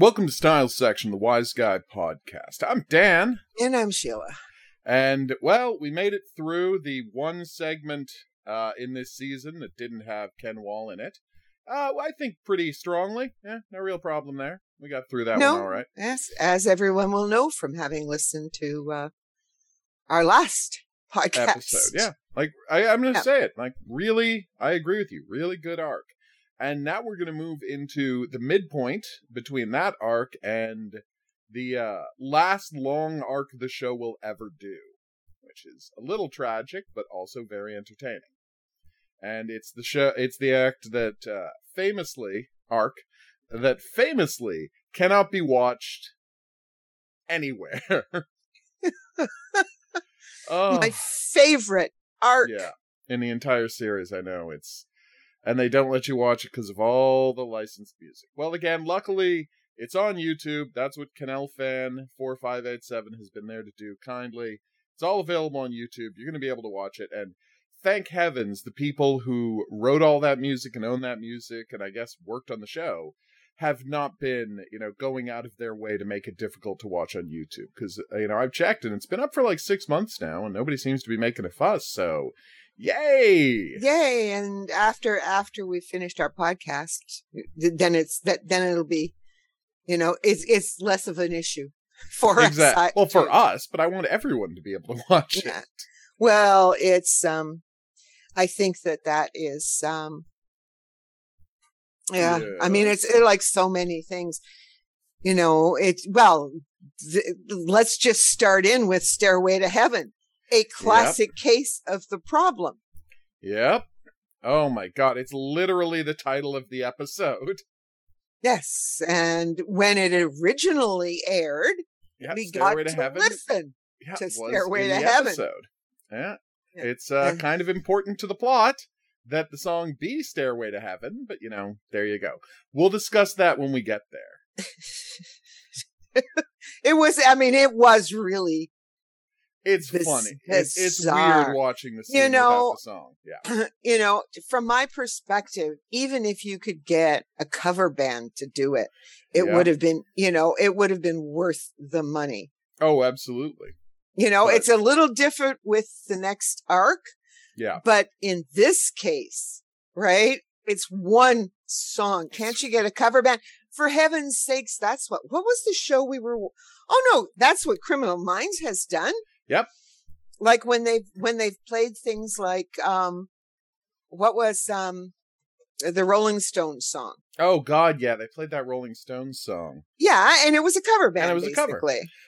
Welcome to Styles Section, the Wise Guy podcast. I'm Dan, And I'm Sheila. and well, we made it through the one segment uh, in this season that didn't have Ken Wahl in it. Uh, I think pretty strongly. Yeah, no real problem there. We got through that no, one all right. as as everyone will know from having listened to uh, our last podcast. episode. Yeah, like I, I'm going to Yeah. say it. Like really, I agree with you. Really good arc. And now we're going to move into the midpoint between that arc and the uh, last long arc the show will ever do, which is a little tragic but also very entertaining. And it's the show. It's the act that uh, famously arc that famously cannot be watched anywhere. oh. My favorite art. Yeah, in the entire series, I know it's, and they don't let you watch it because of all the licensed music. Well, again, luckily it's on YouTube. That's what Canal Fan four five eight seven has been there to do kindly. It's all available on YouTube. You're going to be able to watch it, and thank heavens the people who wrote all that music and own that music, and I guess worked on the show. Have not been, you know, going out of their way to make it difficult to watch on YouTube because uh, you know I've checked and it's been up for like six months now and nobody seems to be making a fuss. So Yay! Yay! And after after we finished our podcast, then it's that then it'll be, you know, it's it's less of an issue for us. Exactly. I- Well, for us, but I want everyone to be able to watch Yeah. it. Well, it's um, I think that that is um, yeah. I mean, it's Yes. like so many things. You know, it's well. Th- let's just start in with "Stairway to Heaven," a classic case of the problem. Yep. Oh my god, it's literally the title of the episode. Yes, and when it originally aired, Yep. we Stairway got to to listen. yeah, to Stairway to the Heaven. Episode. Yeah. Yeah. It's uh, Uh, kind of important to the plot that the song be Stairway to Heaven, but you know, there you go. We'll discuss that when we get there. it was. I mean, it was really. It's Biz- funny. It's, it's weird watching the scene You know- the song. Yeah. you know, from my perspective, even if you could get a cover band to do it, it Yeah. would have been, you know, it would have been worth the money. Oh, absolutely. You know, But- it's a little different with the next arc, Yeah. but in this case, right? It's one song. Can't you get a cover band? For heaven's sakes, that's what, what was the show we were, oh no, that's what Criminal Minds has done. Yep. Like when they've, when they've played things like, um, what was, um, the Rolling Stones song? Oh God, yeah, they played that Rolling Stones song. Yeah. And it was a cover band. And it was a cover.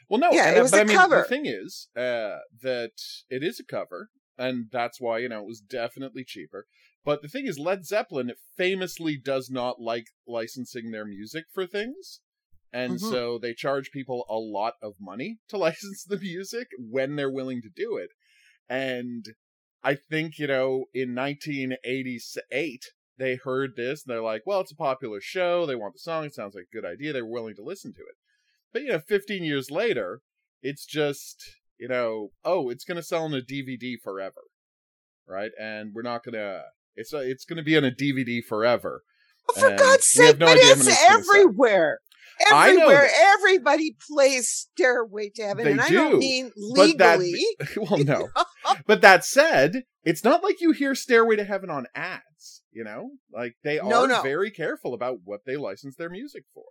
Well, no, Yeah, and it was but a I mean, cover. the thing is uh, that it is a cover, and that's why you know it was definitely cheaper. But the thing is, Led Zeppelin famously does not like licensing their music for things, and Mhm. so they charge people a lot of money to license the music when they're willing to do it. And I think you know, in 1988, they heard this and they're like, "Well, it's a popular show. They want the song. It sounds like a good idea. They were willing to listen to it." But you know, 15 years later, it's just, you know, oh, it's going to sell on a DVD forever. Right? And we're not going to it's a, it's going to be on a DVD forever. Oh, for And God's sake, no but it's it's gonna sell. everywhere. Everywhere, everybody plays Stairway to Heaven, They and I do, don't mean But that legally. well no. But that said, it's not like you hear Stairway to Heaven on ads, you know? Like they are no. very careful about what they license their music for.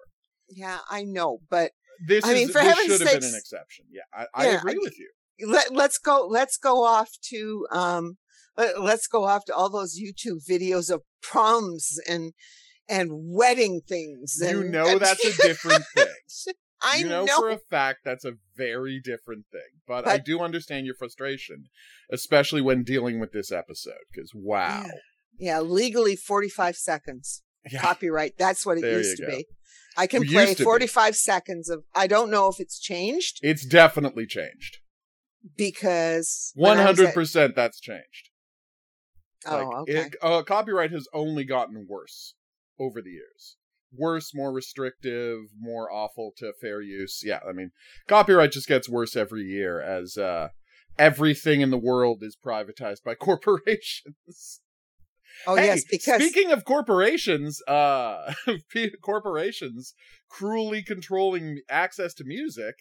Yeah, I know, but This I is mean, for this heaven's should have been an exception. Yeah, I, I agree I- with you. let let's go. Let's go off to um. Let, let's go off to all those YouTube videos of proms and and wedding things. And, You know that's a different thing. I you know, know. for a fact that's a very different thing. But, I do understand your frustration, especially when dealing with this episode. Because wow, yeah, legally forty five seconds. yeah, Copyright. That's what it There used to go. be. I can It play used to be. forty five seconds of. I don't know if it's changed it's definitely changed. because One when hundred at- percent, that's changed. Oh, Like, okay. it- uh, copyright has only gotten worse over the years. Worse, more restrictive, more awful to fair use. Yeah, I mean, copyright just gets worse every year as uh, everything in the world is privatized by corporations. Oh Hey, yes, because speaking of corporations, uh, corporations cruelly controlling access to music.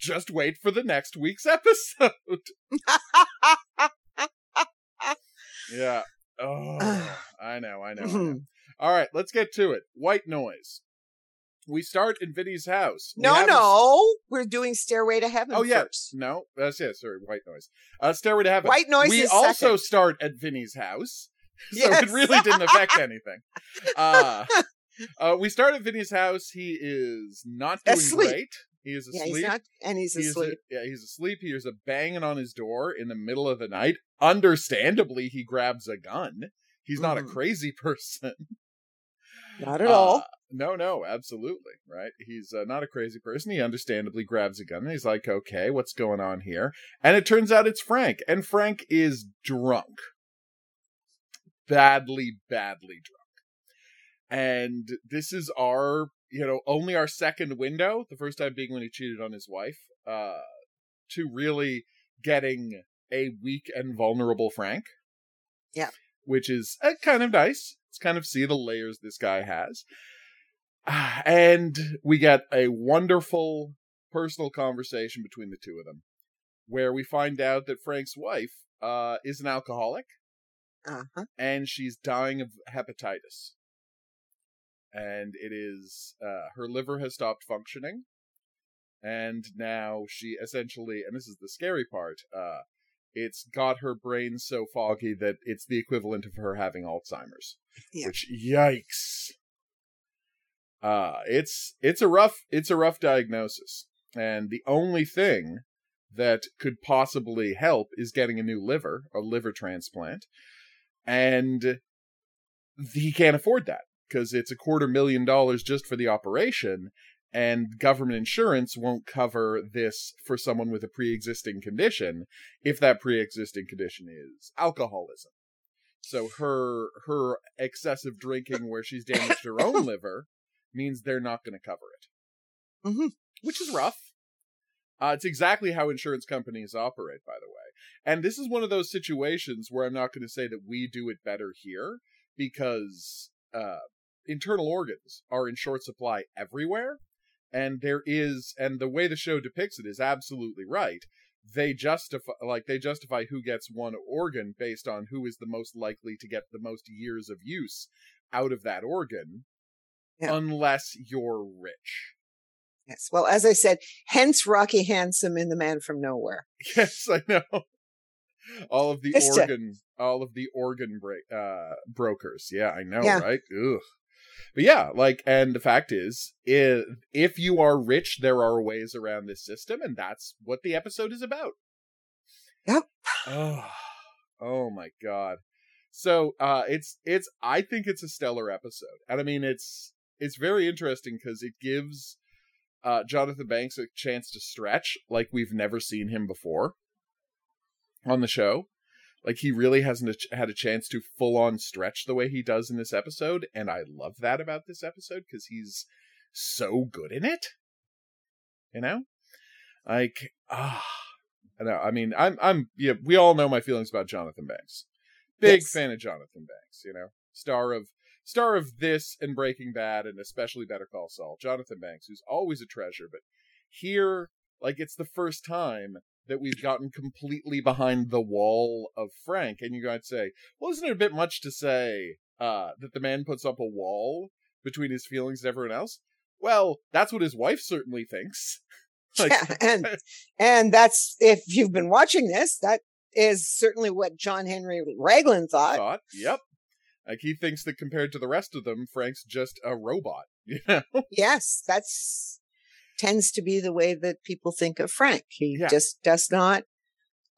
Just wait for the next week's episode. yeah. Oh, I know, I know. I know. All right, let's get to it. White noise. We start in Vinny's house. We no, a- no, we're doing Stairway to Heaven Oh yeah, first. no, that's yeah. Sorry, white noise. Uh, Stairway to Heaven. White noise We also second. start at Vinny's house, so Yes. it really didn't affect anything. Uh, uh, we start at Vinny's house. He is not doing Asleep. great. He is Yeah, asleep. he's not, and he's a- asleep. yeah, he's asleep. He hears a banging on his door in the middle of the night. Understandably, he grabs a gun. He's not a Mhm. crazy person. Not at all. Uh, no, no, absolutely. Right. He's uh, not a crazy person. He understandably grabs a gun and he's like, okay, what's going on here? And it turns out it's Frank. And Frank is drunk. Badly, badly drunk. And this is our, you know, only our second window, the first time being when he cheated on his wife, uh, to really getting a weak and vulnerable Frank. Yeah. Which is uh, kind of nice. It's kind of see the layers this guy has. Ah, And we get a wonderful personal conversation between the two of them where we find out that Frank's wife uh, is an alcoholic Uh-huh. and she's dying of hepatitis. And it is uh, her liver has stopped functioning, and now she essentially, and this is the scary part, uh, it's got her brain so foggy that it's the equivalent of her having Alzheimer's. Yeah. Which yikes. Uh it's it's a rough it's a rough diagnosis. And the only thing that could possibly help is getting a new liver, a liver transplant. And he can't afford that because it's a quarter million dollars just for the operation and government insurance won't cover this for someone with a pre-existing condition if that pre-existing condition is alcoholism. So her her excessive drinking where she's damaged her own liver means they're not going to cover it. Mhm. Which is rough. Uh, it's exactly how insurance companies operate, by the way. And this is one of those situations where I'm not going to say that we do it better here because uh, internal organs are in short supply everywhere. And there is, and the way the show depicts it is absolutely right. They justify, like, they justify who gets one organ based on who is the most likely to get the most years of use out of that organ, Yeah. unless you're rich. Yes. Well, as I said, hence Rocky Handsome in The Man from Nowhere. Yes, I know. All of the to- organ, all of the organ break, uh, brokers. Yeah, I know, Yeah. right? Ugh. But yeah, like, and the fact is, if, if you are rich, there are ways around this system, and that's what the episode is about. Yep. Oh, oh my god. So, uh, it's it's. I think it's a stellar episode, and I mean, it's it's very interesting because it gives uh, Jonathan Banks a chance to stretch like we've never seen him before on the show. Like he really hasn't a ch- had a chance to full on stretch the way he does in this episode, and I love that about this episode because he's so good in it. You know, like ah, I know. I mean, I'm I'm yeah. We all know my feelings about Jonathan Banks. Big Yes. fan of Jonathan Banks. You know, star of star of this and Breaking Bad, and especially Better Call Saul. Jonathan Banks, who's always a treasure, but here, like, it's the first time that we've gotten completely behind the wall of Frank, and you might say, well, isn't it a bit much to say uh, that the man puts up a wall between his feelings and everyone else? Well, that's what his wife certainly thinks. like, yeah, and and that's if you've been watching this, that is certainly what John Henry Raglan thought. thought, yep. Like he thinks that compared to the rest of them, Frank's just a robot. You know? Yes, that's tends to be the way that people think of Frank. He Yeah. just does not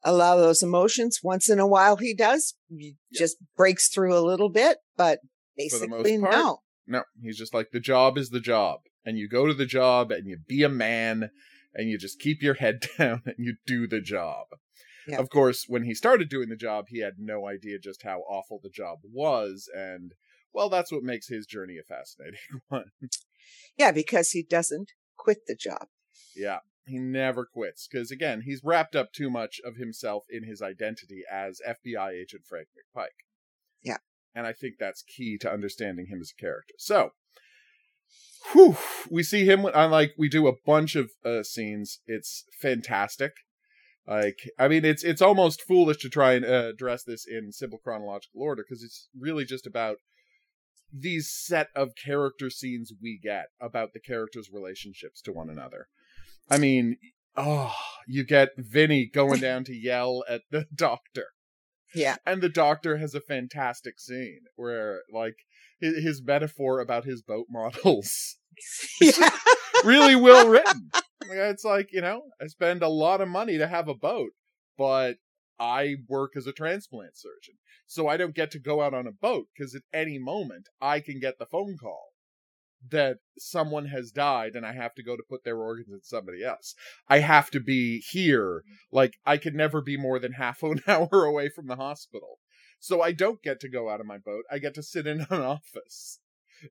allow those emotions. Once in a while, he does. He Yeah. just breaks through a little bit, but basically, part, no. No, he's just like the job is the job, and you go to the job and you be a man, and you just keep your head down and you do the job. Yeah. Of course, when he started doing the job, he had no idea just how awful the job was, and well, that's what makes his journey a fascinating one. Yeah, because he doesn't quit the job. Yeah, he never quits because again, he's wrapped up too much of himself in his identity as FBI agent Frank McPike. Yeah. and I think that's key to understanding him as a character. So, whew, we see him on like we do a bunch of uh, scenes. It's fantastic. Like, I mean, it's it's almost foolish to try and uh, address this in simple chronological order because it's really just about these set of character scenes we get about the characters' relationships to one another. I mean, oh, you get Vinny going down to yell at the doctor. Yeah. And the doctor has a fantastic scene where, like, his, his metaphor about his boat models yeah. really well written. It's like, you know, I spend a lot of money to have a boat, but I work as a transplant surgeon. So I don't get to go out on a boat because at any moment I can get the phone call that someone has died and I have to go to put their organs in somebody else. I have to be here. Like, I could never be more than half an hour away from the hospital. So I don't get to go out of my boat. I get to sit in an office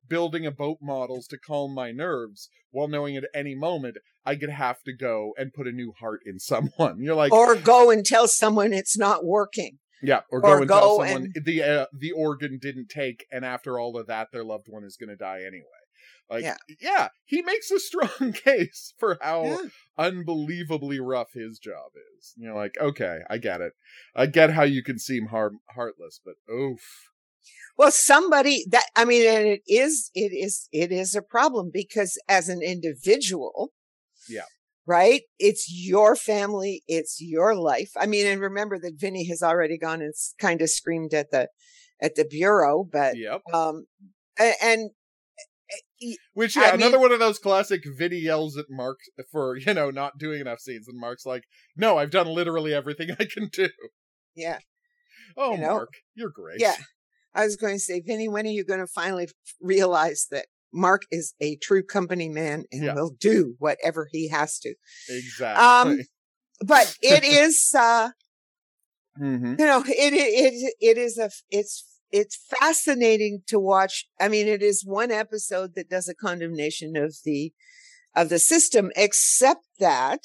building a boat models to calm my nerves while knowing at any moment I could have to go and put a new heart in someone. You're like, or go and tell someone it's not working. Yeah, or go or and go tell someone and... the uh, the organ didn't take, and after all of that, their loved one is going to die anyway. Like, yeah. yeah. he makes a strong case for how yeah. unbelievably rough his job is. You're like, okay, I get it. I get how you can seem hard, heartless, but oof. Well, somebody that, I mean, and it is, it is, it is a problem because as an individual, yeah. Right? It's your family. It's your life. I mean, and remember that Vinny has already gone and kind of screamed at the, at the bureau, but, yep. um, and and which yeah, I another mean, one of those classic Vinny yells at Mark for you know not doing enough scenes, and Mark's like, "No, I've done literally everything I can do." Yeah. Oh, you know? Mark, you're great. Yeah, I was going to say, Vinny, when are you going to finally realize that Mark is a true company man and yeah. will do whatever he has to? Exactly. Um, but it is, uh, mm-hmm. you know, it it it is a it's it's fascinating to watch. I mean, it is one episode that does a condemnation of the, of the system, except that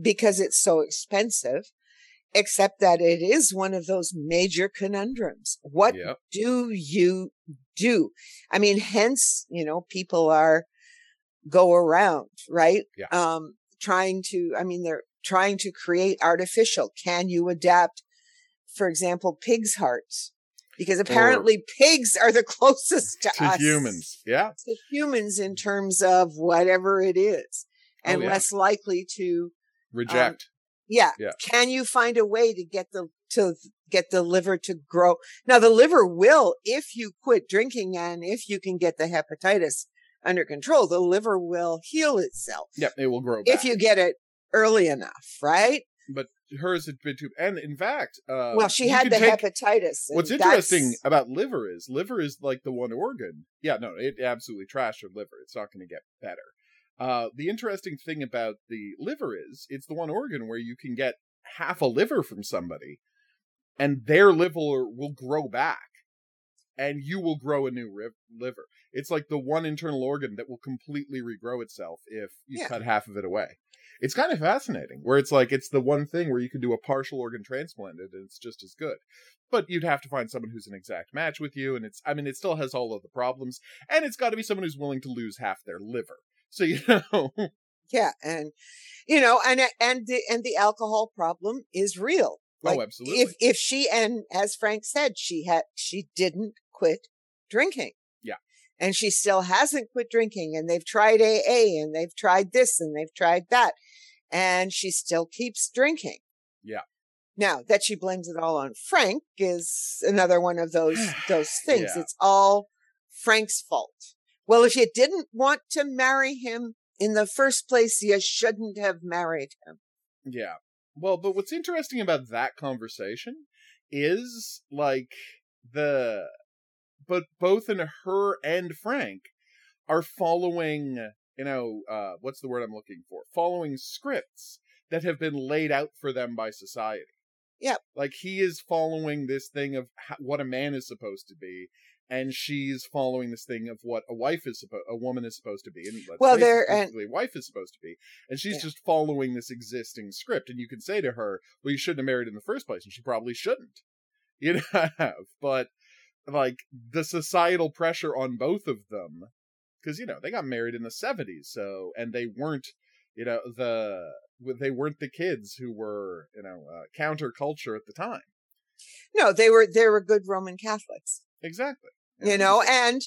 because it's so expensive, except that it is one of those major conundrums. What yep. do you do? I mean, hence, you know, people are go around, right? Yeah. Um, trying to, I mean, they're trying to create artificial. Can you adapt, for example, pig's hearts? because apparently or, pigs are the closest to, to us, humans. Yeah. To humans in terms of whatever it is and oh, yeah. less likely to reject. Um, yeah. yeah. Can you find a way to get the, to get the liver to grow? Now the liver will, if you quit drinking and if you can get the hepatitis under control, the liver will heal itself. Yep. It will grow back. If you get it early enough, right? But hers had been too, and in fact, uh, well, she had the take, hepatitis. What's interesting about liver is liver is like the one organ. Yeah, no, it absolutely trashed her liver. It's not going to get better. Uh, the interesting thing about the liver is it's the one organ where you can get half a liver from somebody, and their liver will grow back, and you will grow a new liver. It's like the one internal organ that will completely regrow itself if you yeah. cut half of it away it's kind of fascinating where it's like it's the one thing where you can do a partial organ transplant and it's just as good but you'd have to find someone who's an exact match with you and it's i mean it still has all of the problems and it's got to be someone who's willing to lose half their liver so you know yeah and you know and uh, and the and the alcohol problem is real oh, like, oh absolutely if if she and as frank said she had she didn't quit drinking yeah and she still hasn't quit drinking and they've tried AA and they've tried this and they've tried that and she still keeps drinking. Yeah. Now that she blames it all on Frank is another one of those those things. Yeah. It's all Frank's fault. Well, if you didn't want to marry him in the first place, you shouldn't have married him. Yeah. Well, but what's interesting about that conversation is like the but both in her and Frank are following you know, uh, what's the word I'm looking for? Following scripts that have been laid out for them by society. Yep. Like he is following this thing of what a man is supposed to be, and she's following this thing of what a wife is supposed, a woman is supposed to be, and well, there and a wife is supposed to be, and she's yeah. just following this existing script. And you can say to her, "Well, you shouldn't have married in the first place," and she probably shouldn't. You know, but like the societal pressure on both of them because you know they got married in the 70s so and they weren't you know the they weren't the kids who were you know uh, counterculture at the time no they were they were good roman catholics exactly you know and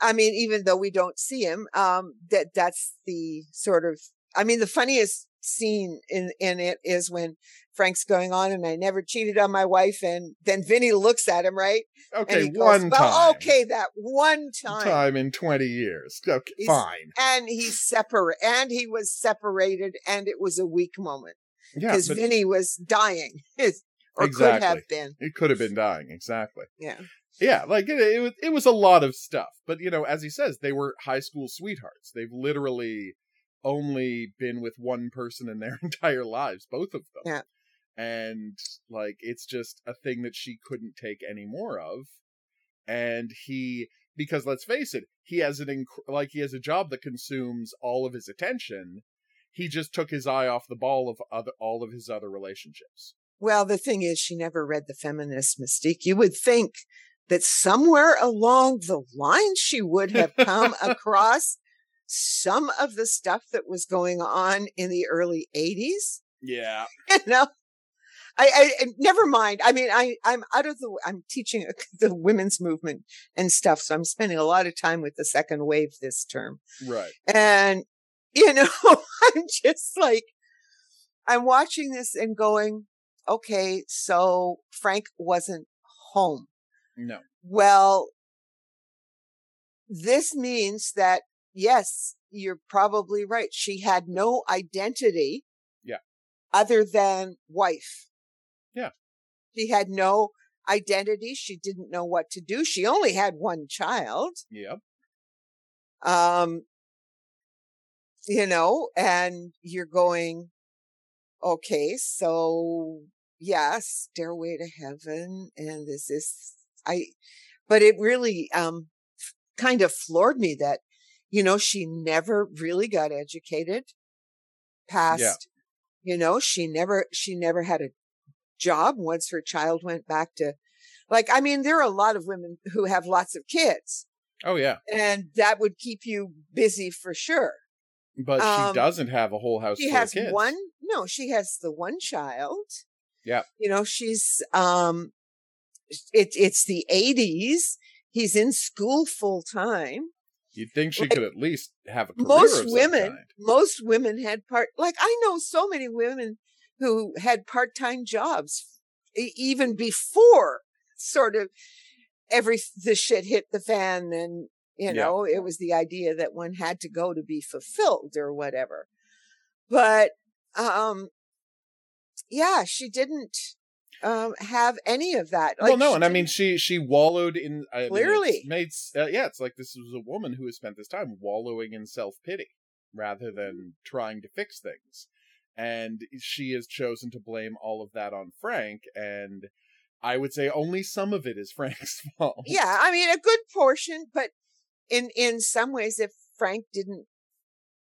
i mean even though we don't see him um that that's the sort of i mean the funniest scene in in it is when Frank's going on and I never cheated on my wife and then Vinny looks at him right? Okay goes, one well, time. okay that one time. Time in 20 years okay He's- fine. and he's separate and he was separated and it was a weak moment because but Vinny was dying or could have been. it could have been dying exactly. Yeah yeah like it, it was it was a lot of stuff but you know as he says they were high school sweethearts. They've literally only been with one person in their entire lives both of them. Yeah. and like it's just a thing that she couldn't take any more of. And he because let's face it he has an inc- like he has a job that consumes all of his attention. He just took his eye off the ball of other all of his other relationships. Well, the thing is, she never read the feminist mystique. You would think that somewhere along the line she would have come across some of the stuff that was going on in the early 80s. yeah You know, I, I never mind. I mean, I I'm out of the. I'm teaching the women's movement and stuff, so I'm spending a lot of time with the second wave this term. right And, you know, I'm just like, I'm watching this and going, okay, so Frank wasn't home. No Well, this means that, yes, you're probably right. She had no identity. Yeah. Other than wife. Yeah. She had no identity. She didn't know what to do. She only had one child yep um you know and you're going okay so yeah stairway to heaven and this is i but it really um kind of floored me that you know she never really got educated past you know she never she never had a job once her child went back to like i mean there are a lot of women who have lots of kids oh yeah and that would keep you busy for sure. but Um, she doesn't have a whole house She full has of kids one, no, she has the one child. Yeah. You know, she's, um, it, it's the 80s. He's in school full time. you'd think she like, could at least have a career Most of some women, kind. most women had part, like I know so many women who had part time jobs even before sort of every, the shit hit the fan and, you Yeah. know, it was the idea that one had to go to be fulfilled or whatever. But, um, yeah, she didn't, um, have any of that. well no and i mean she she wallowed in I mean, it's Clearly. made uh, yeah it's like this was a woman who has spent this time wallowing in self-pity rather than trying to fix things and she has chosen to blame all of that on frank and i would say only some of it is frank's fault yeah i mean a good portion but in in some ways if frank didn't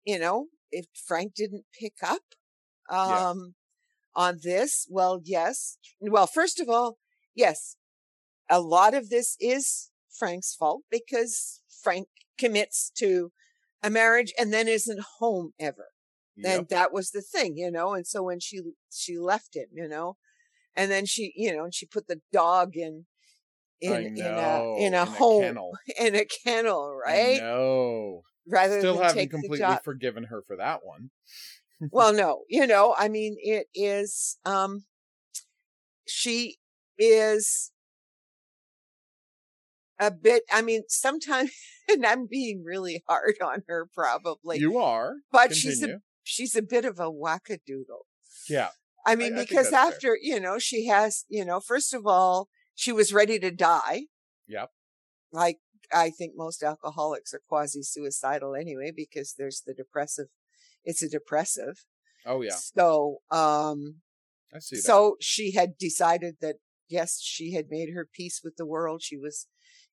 you know if frank didn't pick up um on this well yes well first of all yes a lot of this is frank's fault because frank commits to a marriage and then isn't home ever Yep. and that was the thing you know and so when she she left him you know and then she you know and she put the dog in in in know, a in a home kennel. in a kennel right know. rather Still haven't completely forgiven her for that one. Well no you know i mean it is um she is a bit i mean sometimes and i'm being really hard on her probably you are. but she's a she's a bit of a wackadoodle Yeah. I mean, I because fair. after, you know, she has, you know, first of all, she was ready to die. Yep. Like, I think most alcoholics are quasi suicidal anyway, because there's the depressive, it's a depressive. Oh yeah. So, um, I see that. so she had decided that, yes, she had made her peace with the world. She was,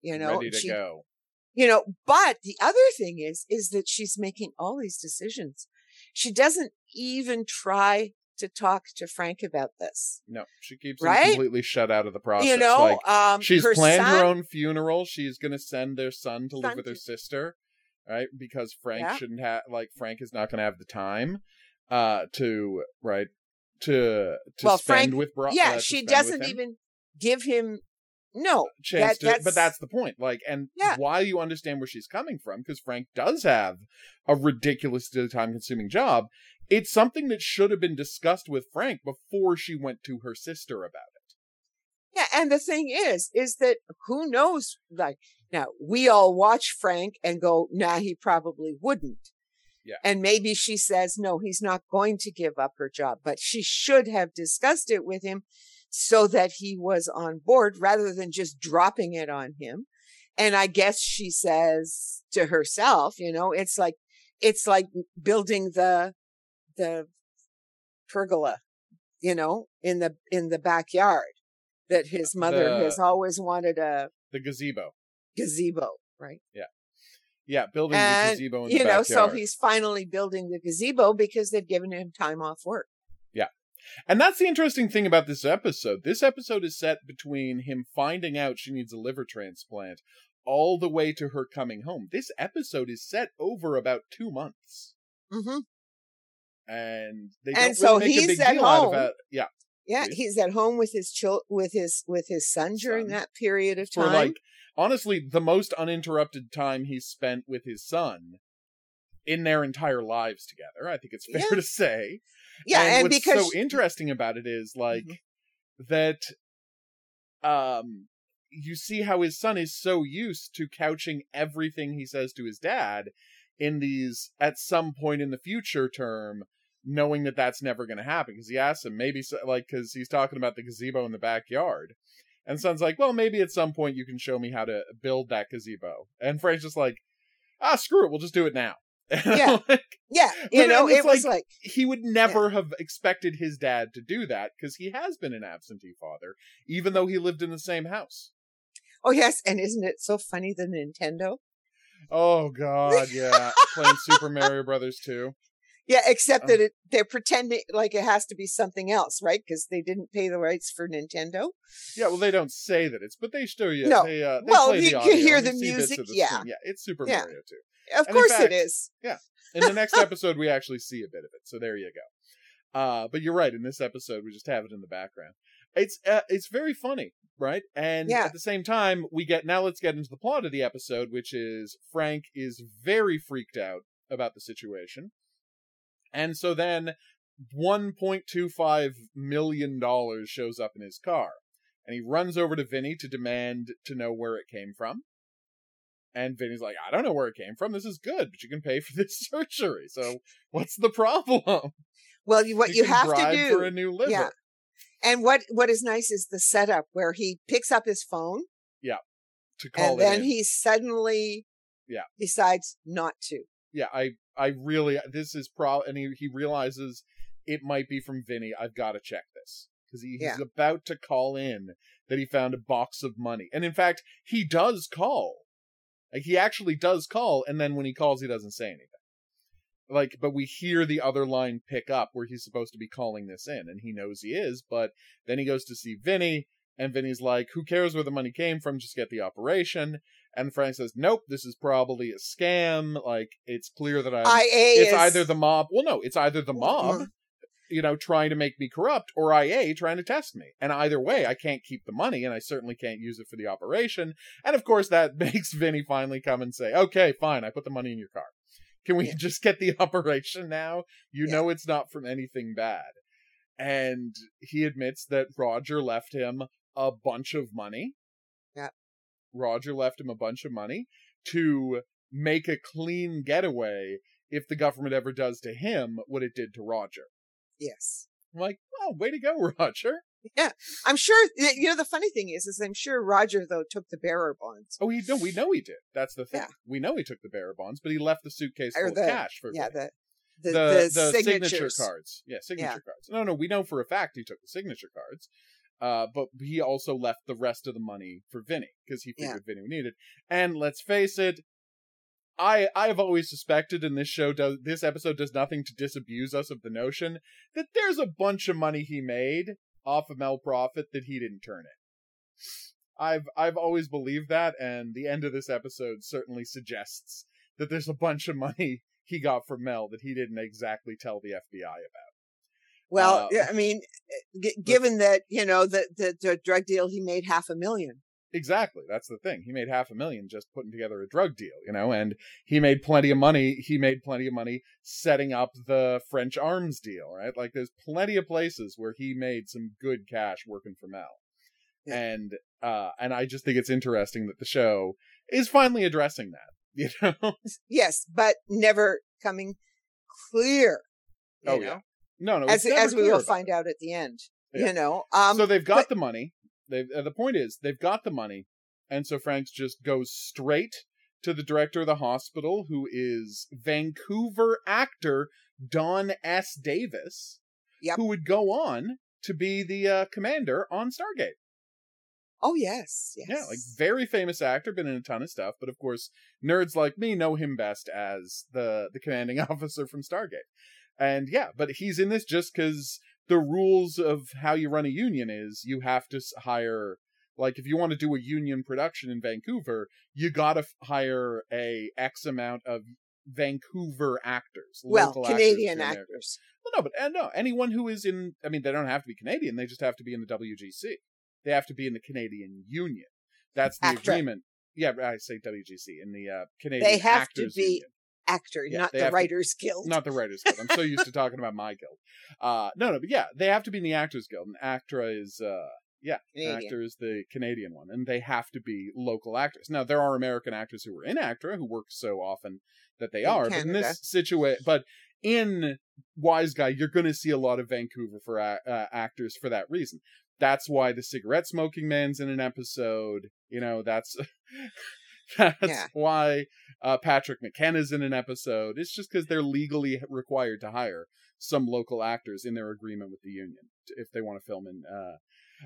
you know, ready to she, go. you know, but the other thing is, is that she's making all these decisions. She doesn't even try to talk to Frank about this. No, she keeps Right? him completely shut out of the process. you know, like, um, she's her planned her own funeral. She's going to send their son to live with her sister, right? Because Frank Yeah. shouldn't have like Frank is not going to have the time uh to right to to Well, spend Frank- with Bro- uh, Yeah, to she doesn't even give him. No, chance that- to that's- but that's the point like and Yeah. why you understand where she's coming from because frank does have a ridiculously time consuming job it's something that should have been discussed with frank before she went to her sister about it Yeah, and the thing is, is that who knows? Like now, we all watch Frank and go, "Nah, he probably wouldn't." Yeah. And maybe she says, "No, he's not going to give up her job," but she should have discussed it with him so that he was on board rather than just dropping it on him. And I guess she says to herself, you know, it's like it's like building the the pergola, you know, in the in the backyard that his mother The- has always wanted a the gazebo gazebo, right? yeah Yeah, building And, the gazebo in you know, backyard. so he's finally building the gazebo because they've given him time off work. Yeah. And that's the interesting thing about this episode this episode is set between him finding out she needs a liver transplant all the way to her coming home this episode is set over about two months hmm and they And don't so really make a he's big at deal out of it yeah Yeah, he's at home with his chil- with his with his son during Son. that period of time. for like honestly the most uninterrupted time he's spent with his son in their entire lives together i think it's fair Yeah. to say yeah, and, what's because so interesting about it is like Mhm. that um you see how his son is so used to couching everything he says to his dad in these at some point in the future term knowing that that's never going to happen because he asks him maybe so, like because he's talking about the gazebo in the backyard and son's like well maybe at some point you can show me how to build that gazebo and frank's just like ah screw it we'll just do it now Yeah. Like, yeah, you know, it was like he would never have expected his dad to do that because he has been an absentee father, even though he lived in the same house. oh yes, and isn't it so funny the Nintendo? Oh God, yeah, playing Super Mario Brothers 2. Yeah, except Oh. that it, they're pretending like it has to be something else, right? Because they didn't pay the rights for Nintendo. Yeah, well, they don't say that it's, but they still you. No. They, uh, they Well, you can hear the you see bits music, yeah. scene. yeah, it's Super Yeah. Mario 2. Of And course fact- it is. Yeah, in the next episode, we actually see a bit of it, so there you go. Uh, but you're right. In this episode, we just have it in the background. It's uh, it's very funny, right? And Yeah. at the same time, we get now. Let's get into the plot of the episode, which is Frank is very freaked out about the situation, and so then 1.25 million dollars shows up in his car, and he runs over to Vinny to demand to know where it came from. And Vinny's like, I don't know where it came from. This is good, but you can pay for this surgery. So what's the problem? Well, you, what you, can have to do, for a new liver. yeah. and what what is nice is the setup where he picks up his phone Yeah. To call and then in. he suddenly Yeah. decides not to. yeah, I I really this is pro and he he realizes it might be from Vinny. I've got to check this because he, Yeah. he's about to call in that he found a box of money, and in fact, he does call. Like he actually does call, and then when he calls, he doesn't say anything. Like, but we hear the other line pick up where he's supposed to be calling this in, and he knows he is. But then he goes to see Vinny, and Vinny's like, "Who cares where the money came from? Just get the operation." And Frank says, "Nope, this is probably a scam. Like, it's clear that I'm IA it's is either the mob well no it's either the mob you know trying to make me corrupt or ia trying to test me and either way i can't keep the money and i certainly can't use it for the operation and of course that makes vinny finally come and say okay fine i put the money in your car can we Yeah. just get the operation now you Yeah. know it's not from anything bad and he admits that roger left him a bunch of money. Roger left him a bunch of money to make a clean getaway if the government ever does to him what it did to Roger. yes. I'm like, oh, way to go, Roger. Yeah, I'm sure you know the funny thing is is I'm sure Roger though took the bearer bonds. Oh, he no, we know he did. That's the thing. Yeah. We know he took the bearer bonds, but he left the suitcase full the- of cash for Yeah, the the, the, the, the signature cards. Yeah, signature cards. No, no, we know for a fact he took the signature cards. Uh, but he also left the rest of the money for Vinny because he Yeah. figured Vinny would need it. And let's face it, I I've always suspected, and this show does this episode does nothing to disabuse us of the notion that there's a bunch of money he made off of Mel Profitt that he didn't turn in. I've I've always believed that, and the end of this episode certainly suggests that there's a bunch of money he got from Mel that he didn't exactly tell the FBI about. Well, uh, I mean, g- given that you know the, the the drug deal, he made half a million. Exactly. That's the thing. He made half a million just putting together a drug deal, you know, and he made plenty of money. He made plenty of money setting up the French arms deal, right? Like there's plenty of places where he made some good cash working for Mel. Yeah. And uh and I just think it's interesting that the show is finally addressing that, you know. Yes, but never coming clear. oh know? yeah. No, no. As as we will find out at the end. Yeah. You know. Um So they've got but, the money they uh, the point is they've got the money, and so Franks just goes straight to the director of the hospital, who is Vancouver actor Don S. Davis, yep. who would go on to be the uh, commander on Stargate. Oh yes, yes. Yeah, like very famous actor, been in a ton of stuff, but of course, nerds like me know him best as the the commanding officer from Stargate. And yeah, but he's in this just because the rules of how you run a union is you have to hire like if you want to do a union production in Vancouver, you got to f- hire a X amount of Vancouver actors, well, Canadian actors. actors. Well, no, but uh, no, anyone who is in. I mean, they don't have to be Canadian; they just have to be in the WGC. They have to be in the Canadian Union. That's the Actor. agreement. Yeah, I say WGC in the uh, Canadian. They have to be Union actor, yeah, not the Writers to, Guild. Not the Writers Guild. I'm so used to talking about my guild. Uh, no, no, but yeah, they have to be in the Actors Guild, and Actra is, uh, yeah, Canadian. actor is the Canadian one, and they have to be local actors. Now, there are American actors who are in Actra who work so often that they in are, Canada. but in this situation, but in Wise Guy, you're going to see a lot of Vancouver for uh, actors for that reason. That's why the cigarette smoking man's in an episode. You know, that's That's yeah. why uh, Patrick McKenna's in an episode. It's just because they're legally required to hire some local actors in their agreement with the union if they want to film in uh,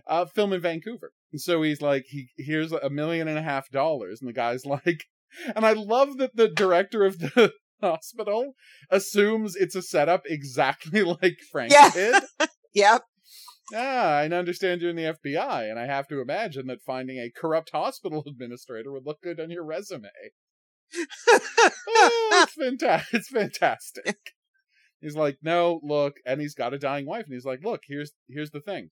uh, film in Vancouver. And so he's like, he here's a million and a half dollars, and the guy's like, and I love that the director of the hospital assumes it's a setup exactly like Frank yeah. did. yep. Ah, I understand you're in the FBI, and I have to imagine that finding a corrupt hospital administrator would look good on your resume. oh, it's, fanta- it's fantastic. He's like, no, look, and he's got a dying wife, and he's like, look, here's here's the thing.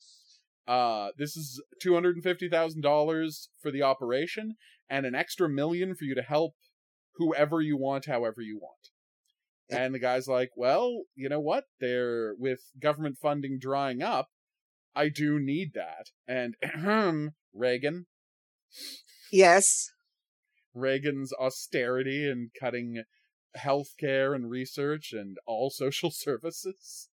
Uh, this is two hundred and fifty thousand dollars for the operation, and an extra million for you to help whoever you want, however you want. And the guy's like, well, you know what? They're with government funding drying up I do need that. And Reagan. Yes. Reagan's austerity and cutting healthcare and research and all social services.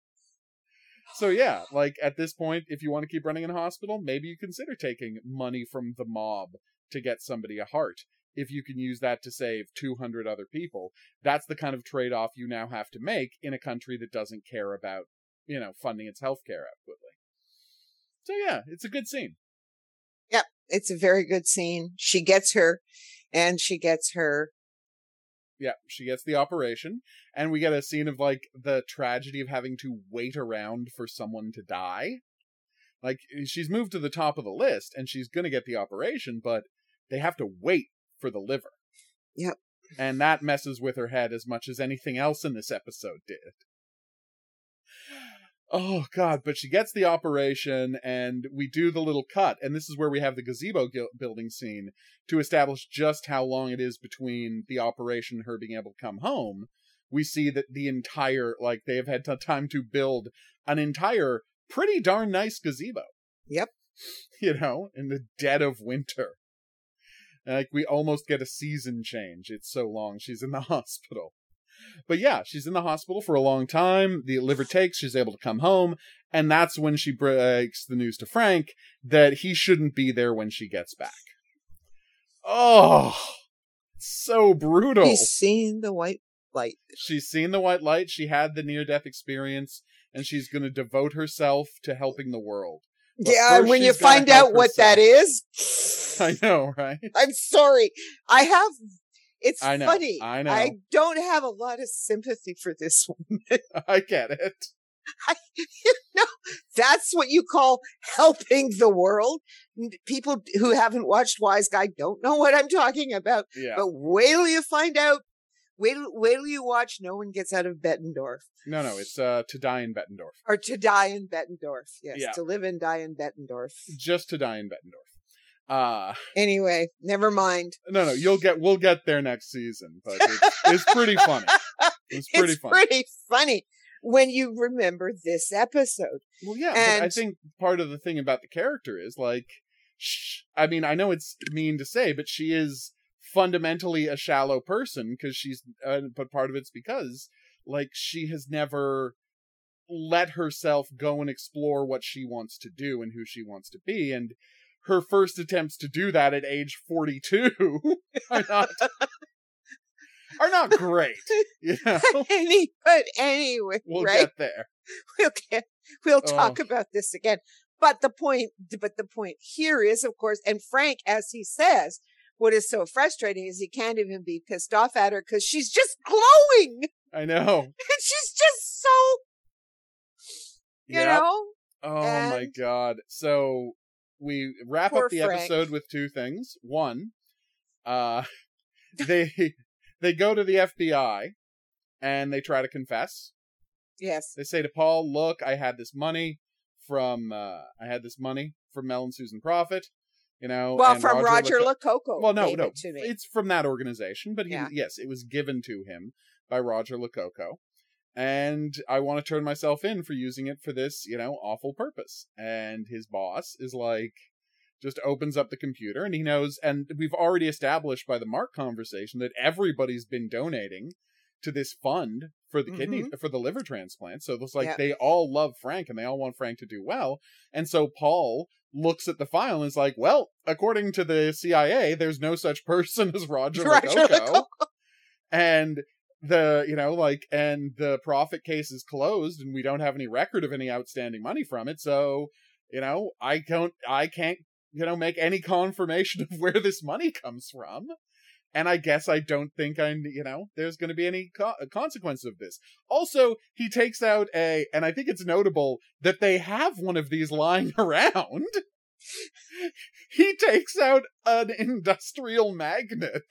So yeah, like at this point, if you want to keep running in a hospital, maybe you consider taking money from the mob to get somebody a heart. If you can use that to save 200 other people, that's the kind of trade off you now have to make in a country that doesn't care about, you know, funding its healthcare adequately. So yeah, it's a good scene. Yep, it's a very good scene. She gets her, and she gets her. Yeah, she gets the operation, and we get a scene of like the tragedy of having to wait around for someone to die. Like eh, she's moved to the top of the list, and she's gonna get the operation, but they have to wait for the liver. Yep. And that messes with her head as much as anything else in this episode did oh god but she gets the operation and we do the little cut and this is where we have the gazebo building scene to establish just how long it is between the operation and her being able to come home. We see that the entire like they have had time to build an entire pretty darn nice gazebo. Yep. You know in the dead of winter. Like we almost get a season change. It's so long she's in the hospital but yeah, she's in the hospital for a long time. The liver takes, she's able to come home. And that's when she breaks the news to Frank that he shouldn't be there when she gets back. Oh, so brutal. She's seen the white light. She's seen the white light. She had the near death experience, and she's going to devote herself to helping the world. But yeah, when you find out what that is, I know, right? I'm sorry. I have It's I know, funny. I know. I don't have a lot of sympathy for this woman. I get it. I, you know, that's what you call helping the world. People who haven't watched Wise Guy don't know what I'm talking about. Yeah. But wait till you find out. Wait, wait till you watch No One Gets Out of Bettendorf No, no, it's uh to die in Bettendorf. or To Die in Bettendorf. Yes, Yeah. To Live and Die in Bettendorf. Just to die in Bettendorf. Uh Anyway, never mind. no, no, you'll get we'll get there next season, but it's, it's pretty funny. It's pretty funny. it's funny. pretty funny when you remember this episode. Well, yeah, but I think part of the thing about the character is like, sh- I mean, I know it's mean to say, but she is fundamentally a shallow person because she's, uh, but part of it's because like she has never let herself go and explore what she wants to do and who she wants to be, and her first attempts to do that at age forty-two are not are not great. You know, Any, but anyway, we'll right? get there. we'll get, we'll talk Oh. about this again. But the point, but the point here is, of course, and Frank, as he says, what is so frustrating is he can't even be pissed off at her because she's just glowing. I know. And she's just so, you Yep. know, Oh my god. So we wrap Poor up the Frank. episode with two things. One, uh they they go to the FBI and they try to confess. yes, They say to Paul, "Look, I had this money from uh I had this money from Mel and Susan Profitt." you know, well, from Roger, Lococo. well, no, no, it it's from that organization, but he, Yeah. yes, it was given to him by Roger Lococo, and I want to turn myself in for using it for this, you know, awful purpose. And his boss is like, just opens up the computer, and he knows, and we've already established by the Mark conversation that everybody's been donating to this fund for the kidney mm-hmm. for the liver transplant. So it's like Yeah. they all love Frank and they all want Frank to do well. And so Paul looks at the file and is like, "Well, according to the CIA, there's no such person as Roger, Roger Lococo." and the you know like and the Profitt case is closed and we don't have any record of any outstanding money from it. So you know i don't i can't you know make any confirmation of where this money comes from. And i guess i don't think i you know there's going to be any co- consequence of this. Also he takes out a and i think it's notable that they have one of these lying around. He takes out an industrial magnet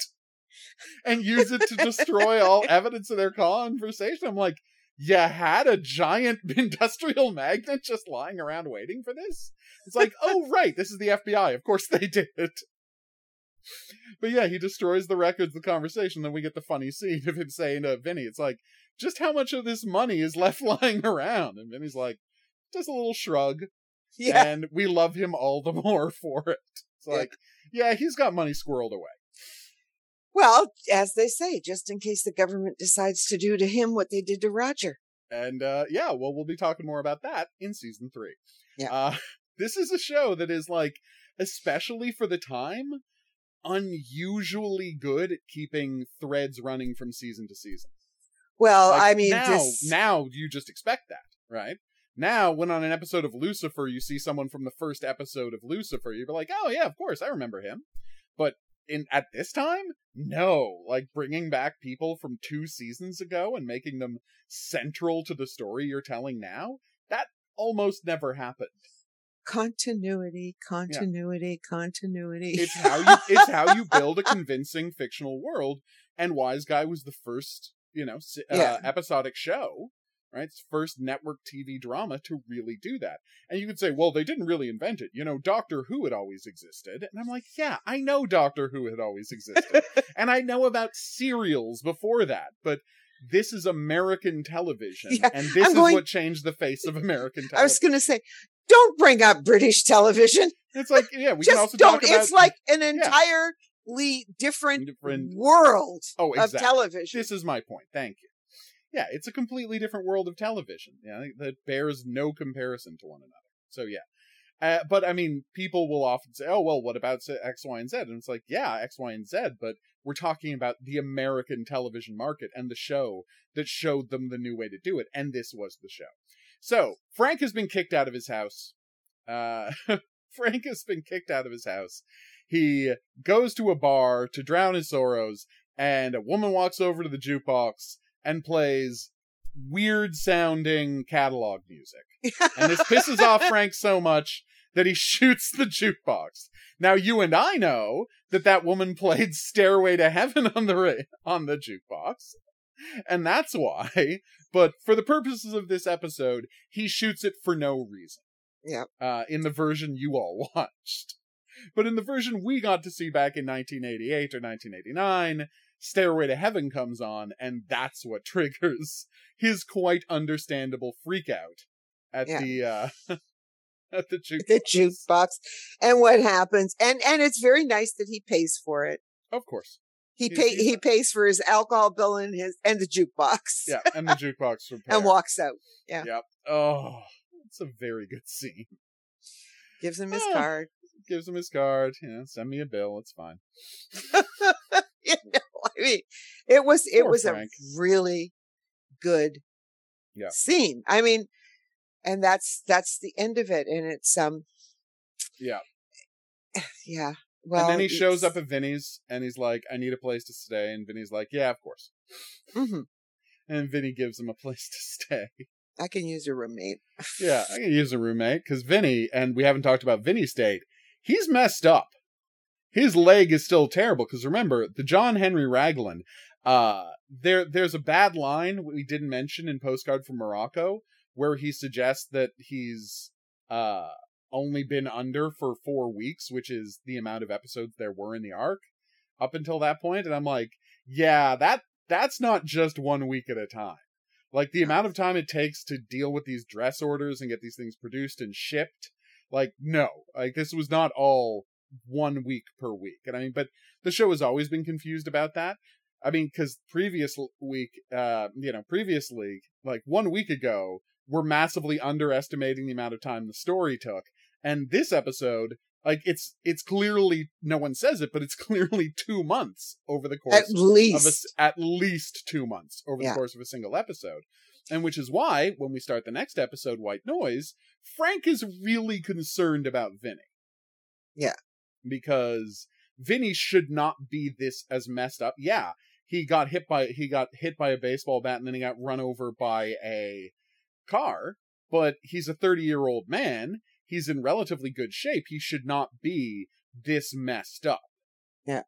and use it to destroy all evidence of their conversation. I'm like, you had a giant industrial magnet just lying around waiting for this? It's like, oh, right, this is the FBI. Of course they did. it. But yeah, he destroys the records of the conversation. Then we get the funny scene of him saying to Vinny, it's like, just how much of this money is left lying around? And Vinny's like, just a little shrug. yeah, And we love him all the more for it. It's Yeah. like, yeah, he's got money squirreled away. Well, as they say, just in case the government decides to do to him what they did to Roger. And uh, yeah, well, we'll be talking more about that in season three. Yeah. Uh, this is a show that is like, especially for the time, unusually good at keeping threads running from season to season. Well, Like, I mean, now, this, now you just expect that, right? Now, when on an episode of Lucifer, you see someone from the first episode of Lucifer, you're like, oh yeah, of course, I remember him. But in at this time, no, like bringing back people from two seasons ago and making them central to the story you're telling now, that almost never happened. continuity, continuity, continuity. It's how you it's how you build a convincing fictional world. And Wiseguy was the first, you know, uh, Yeah. episodic show, right? It's first network TV drama to really do that. And you could say, well, they didn't really invent it. You know, Doctor Who had always existed. And I'm like, yeah, I know Doctor Who had always existed, and I know about serials before that, but. This is American television, Yeah, and this I'm is going- what changed the face of American television. I was going to say, don't bring up British television. It's like, yeah, we can Just also don't. talk about It's like an entirely different, different world Oh, of television. This is my point. Thank you. Yeah, it's a completely different world of television. Yeah, that bears no comparison to one another. So yeah, uh, but I mean, people will often say, "Oh, well, what about X, Y, and Z?" And it's like, yeah, X, Y, and Z, but we're talking about the American television market and the show that showed them the new way to do it, and this was the show. So Frank has been kicked out of his house. Uh, Frank has been kicked out of his house. He goes to a bar to drown his sorrows and a woman walks over to the jukebox and plays weird sounding catalog music. And this pisses off Frank so much that he shoots the jukebox. Now you and I know that that woman played Stairway to Heaven on the ra- on the jukebox. And that's why, but for the purposes of this episode, he shoots it for no reason. Yeah. Uh, in the version you all watched. But in the version we got to see back in 1988 or 1989, Stairway to Heaven comes on, and that's what triggers his quite understandable freakout at Yeah. the uh at the jukebox. the jukebox and what happens and and it's very nice that he pays for it Of course. he pay he's he pays for his alcohol bill and his and the jukebox Yeah, and the jukebox repair. and walks out Yeah. Yep. Oh, it's a very good scene. gives him his Ah. card Gives him his card. You know, send me a bill. It's fine. you know i mean it was it Poor was Frank. a really good Yeah. scene i mean and that's that's the end of it and it's um Yeah. yeah well and then he shows up at Vinny's and he's like, I need a place to stay. And Vinny's like, Yeah, of course. Mhm. And Vinny gives him a place to stay. i can use a roommate Yeah, I can use a roommate because Vinny, and we haven't talked about Vinny's state, he's messed up. His leg is still terrible because remember, the John Henry Raglan, uh, there there's a bad line we didn't mention in Postcard from Morocco where he suggests that he's uh only been under for four weeks, which is the amount of episodes there were in the arc up until that point, and I'm like, yeah, that that's not just one week at a time. Like the amount of time it takes to deal with these dress orders and get these things produced and shipped, like no, like this was not all one week per week. And I mean, but the show has always been confused about that. I mean, because previous week, uh, you know, previously, like one week ago, we're massively underestimating the amount of time the story took, and this episode, like it's it's clearly no one says it, but it's clearly two months over the course at of a, at least two months over Yeah. the course of a single episode. And which is why, when we start the next episode, White Noise, Frank is really concerned about Vinny. Yeah. Because Vinny should not be this as messed up. Yeah, he got hit by he got hit by a baseball bat and then he got run over by a car, but he's a 30-year-old man. He's in relatively good shape. He should not be this messed up. Yeah.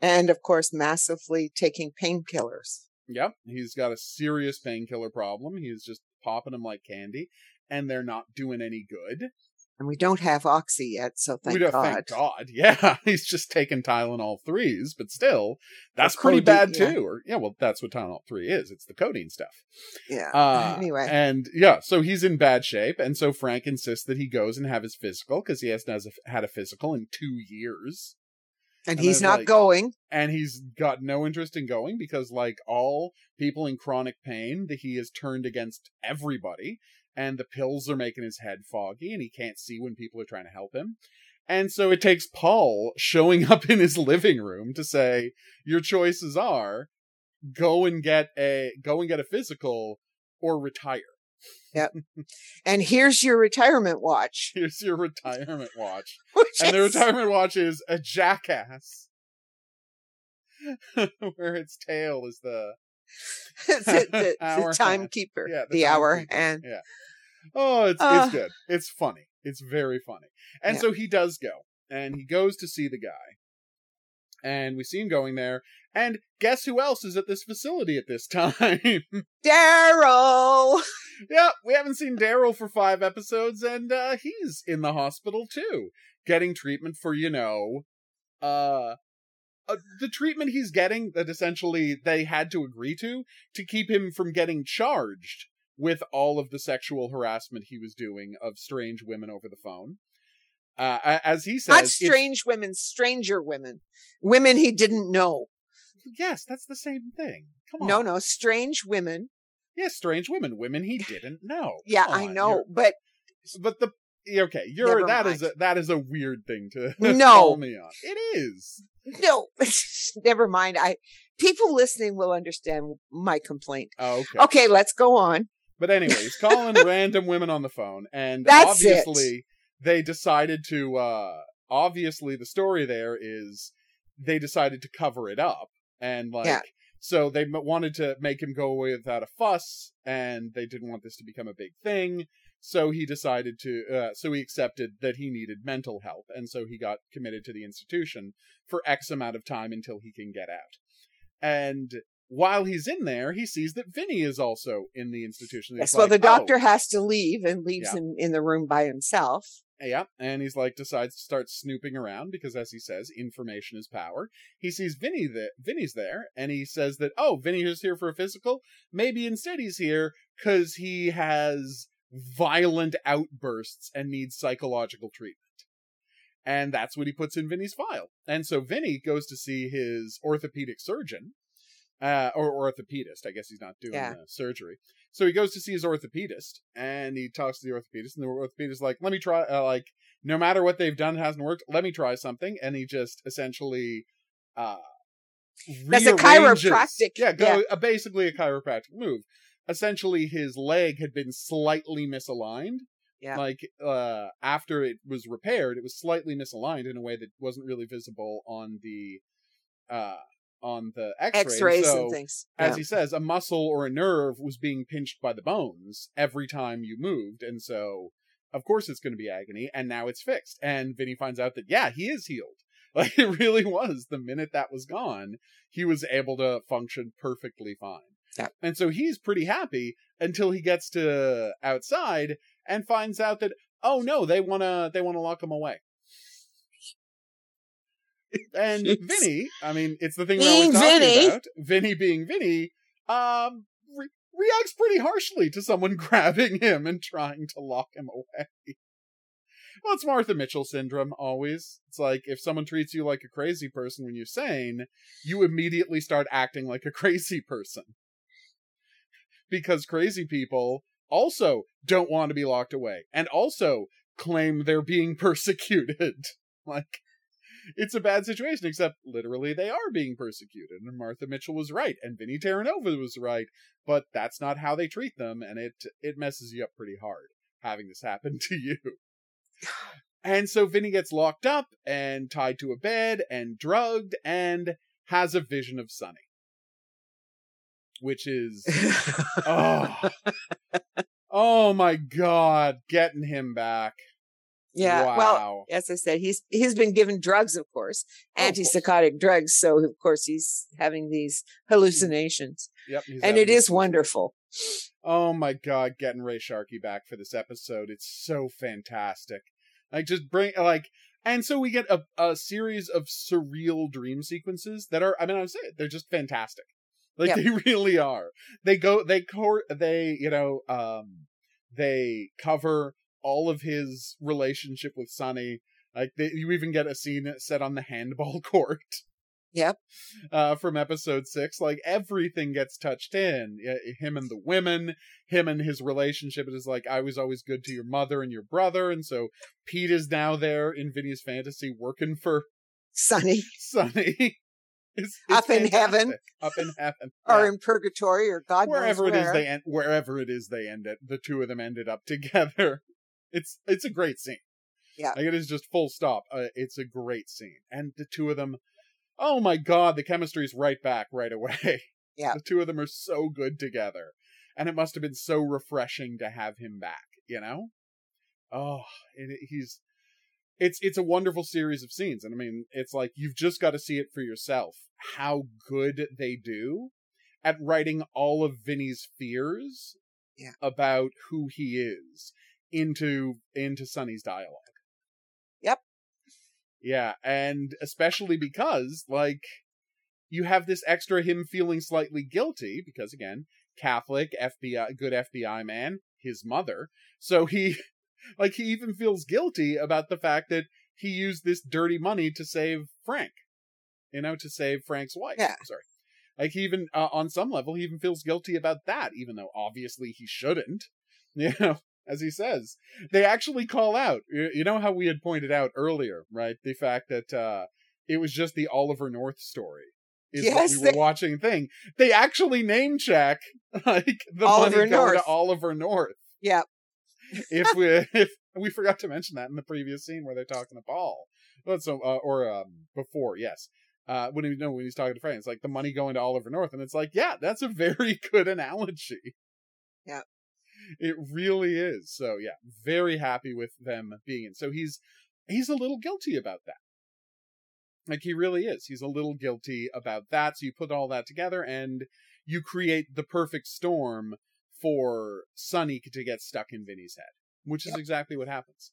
And of course massively taking painkillers Yep, he's got a serious painkiller problem. He's just popping them like candy, and they're not doing any good. And we don't have oxy yet so thank we don't god thank God. Yeah, he's just taking Tylenol threes, but still, that's Or pretty codeine, bad yeah. too. Or yeah, well, that's what Tylenol three is. It's the codeine stuff. yeah Uh, anyway and yeah, so he's in bad shape, and so Frank insists that he goes and have his physical because he hasn't had a physical in two years. and and he's not like- going and he's got no interest in going because like all people in chronic pain that he has turned against everybody and the pills are making his head foggy and he can't see when people are trying to help him. And so it takes paul showing up in his living room to say your choices are go and get a go and get a physical or retire. Yep. and here's your retirement watch. Here's your retirement watch. And the retirement watch is a jackass where its tail is the the, the, timekeeper Yeah, the the, hour timekeeper. and Yeah. Oh, it's Uh. it's good. It's funny. It's very funny. And Yeah. so he does go, and he goes to see the guy, and we see him going there. And guess who else is at this facility at this time? daryl yep, we haven't seen Daryl for five episodes, and uh, he's in the hospital too, getting treatment for you know, uh. Uh, the treatment he's getting that essentially they had to agree to to keep him from getting charged with all of the sexual harassment he was doing of strange women over the phone. Uh, as he says, not strange women stranger women women he didn't know Yes, that's the same thing. Come on. no no strange women Yes, strange women, women he didn't know. yeah i know you're- but But the okay, you're Never that is a, mind. that is a weird thing to No. call me on. It is. no never mind i people listening will understand my complaint Oh, okay. okay let's go on But anyway, he's calling random women on the phone, and That's it. obviously they decided to. uh Obviously, the story there is they decided to cover it up, and like Yeah. so they wanted to make him go away without a fuss, and they didn't want this to become a big thing. So he decided to. Uh, so he accepted that he needed mental help, and so he got committed to the institution for X amount of time until he can get out. And while he's in there, he sees that Vinny is also in the institution. Yes. He's Well, the like, "Oh." doctor has to leave and leaves Yeah. him in the room by himself. Yeah, and he's like decides to start snooping around because, as he says, information is power. He sees Vinny that Vinny's there, and he says that oh, Vinny is here for a physical. Maybe instead he's here because he has violent outbursts and needs psychological treatment. And that's what he puts in Vinny's file. And so Vinny goes to see his orthopedic surgeon, uh, or orthopedist. I guess he's not doing Yeah. surgery. So he goes to see his orthopedist, and he talks to the orthopedist, and the orthopedist is like, "Let me try. Uh, like, no matter what they've done hasn't worked. Let me try something." And he just essentially, uh, That's a chiropractic- Yeah, go yeah. basically a chiropractic move. Essentially, his leg had been slightly misaligned. Yeah. Like uh, after it was repaired, it was slightly misaligned in a way that wasn't really visible on the uh, on the X-ray. X-rays so, and things. as Yeah. he says, a muscle or a nerve was being pinched by the bones every time you moved, and so of course it's going to be agony. And now it's fixed, and Vinny finds out that yeah, he is healed. Like it really was. The minute that was gone, he was able to function perfectly fine. Yeah. And so he's pretty happy until he gets to outside and finds out that oh no, they wanna they wanna lock him away. And. Vinny, I mean, it's the thing we're always talking Vinny. about. Vinny being Vinny, um, re- reacts pretty harshly to someone grabbing him and trying to lock him away. Well, it's Martha Mitchell syndrome always. It's like if someone treats you like a crazy person when you're sane, you immediately start acting like a crazy person. Because crazy people also don't want to be locked away and also claim they're being persecuted. like, it's a bad situation, except literally they are being persecuted. And Martha Mitchell was right, and Vinny Terranova was right, but that's not how they treat them, and it it messes you up pretty hard having this happen to you. And so Vinny gets locked up and tied to a bed and drugged and has a vision of Sonny. Which is oh oh my god, getting him back. yeah. Wow. Well, as I said, he's he's been given drugs, of course, antipsychotic drugs. So of course he's having these hallucinations, Yep. and it is wonderful. Oh my god, getting Ray Sharkey back for this episode. It's so fantastic. Like just bring like and so we get a, a series of surreal dream sequences that are I mean I would say they're just fantastic. Like Yep. they really are. They go they court they, you know, um they cover all of his relationship with Sonny. Like they, you even get a scene set on the handball court Yep. uh, from episode six. Like everything gets touched in. Yeah, Him and the women, him and his relationship. It is like I was always good to your mother and your brother, and so Pete is now there in Vinny's fantasy working for Sonny, Sonny. It's, Up in heaven. up in heaven, or Yeah. in purgatory, or God wherever knows it is where. they end, wherever it is they end it. The two of them ended up together. It's it's a great scene. Yeah. like it is just full stop. Uh, it's a great scene, and the two of them. Oh my god, the chemistry's right back right away. Yeah. the two of them are so good together, and it must have been so refreshing to have him back. You know, oh, it, he's. It's it's a wonderful series of scenes, and I mean, it's like you've just got to see it for yourself. How good they do at writing all of Vinny's fears Yeah. about who he is into into Sonny's dialogue. Yep. Yeah, and especially because like you have this extra him feeling slightly guilty because again, Catholic FBI good FBI man, his mother. So he like he even feels guilty about the fact that he used this dirty money to save Frank. You know, to save Frank's wife. Yeah. Sorry. Like he even uh, on some level he even feels guilty about that even though obviously he shouldn't. You know, as he says. They actually call out. You know how we had pointed out earlier, right? The fact that uh it was just the Oliver North story. Is Yes, what we were they- watching thing. They actually name check like the Oliver money going to North. Oliver North. Yep. If we if we forgot to mention that in the previous scene where they're talking to Paul. But so uh, or um before, yes. Uh, when he no, when he's talking to Frank, it's like the money going to Oliver North, and it's like, yeah, that's a very good analogy. Yeah. It really is. So yeah, very happy with them being in. So he's he's a little guilty about that. Like he really is. He's a little guilty about that. So you put all that together and you create the perfect storm for Sonny to get stuck in Vinny's head, which is Yep. exactly what happens.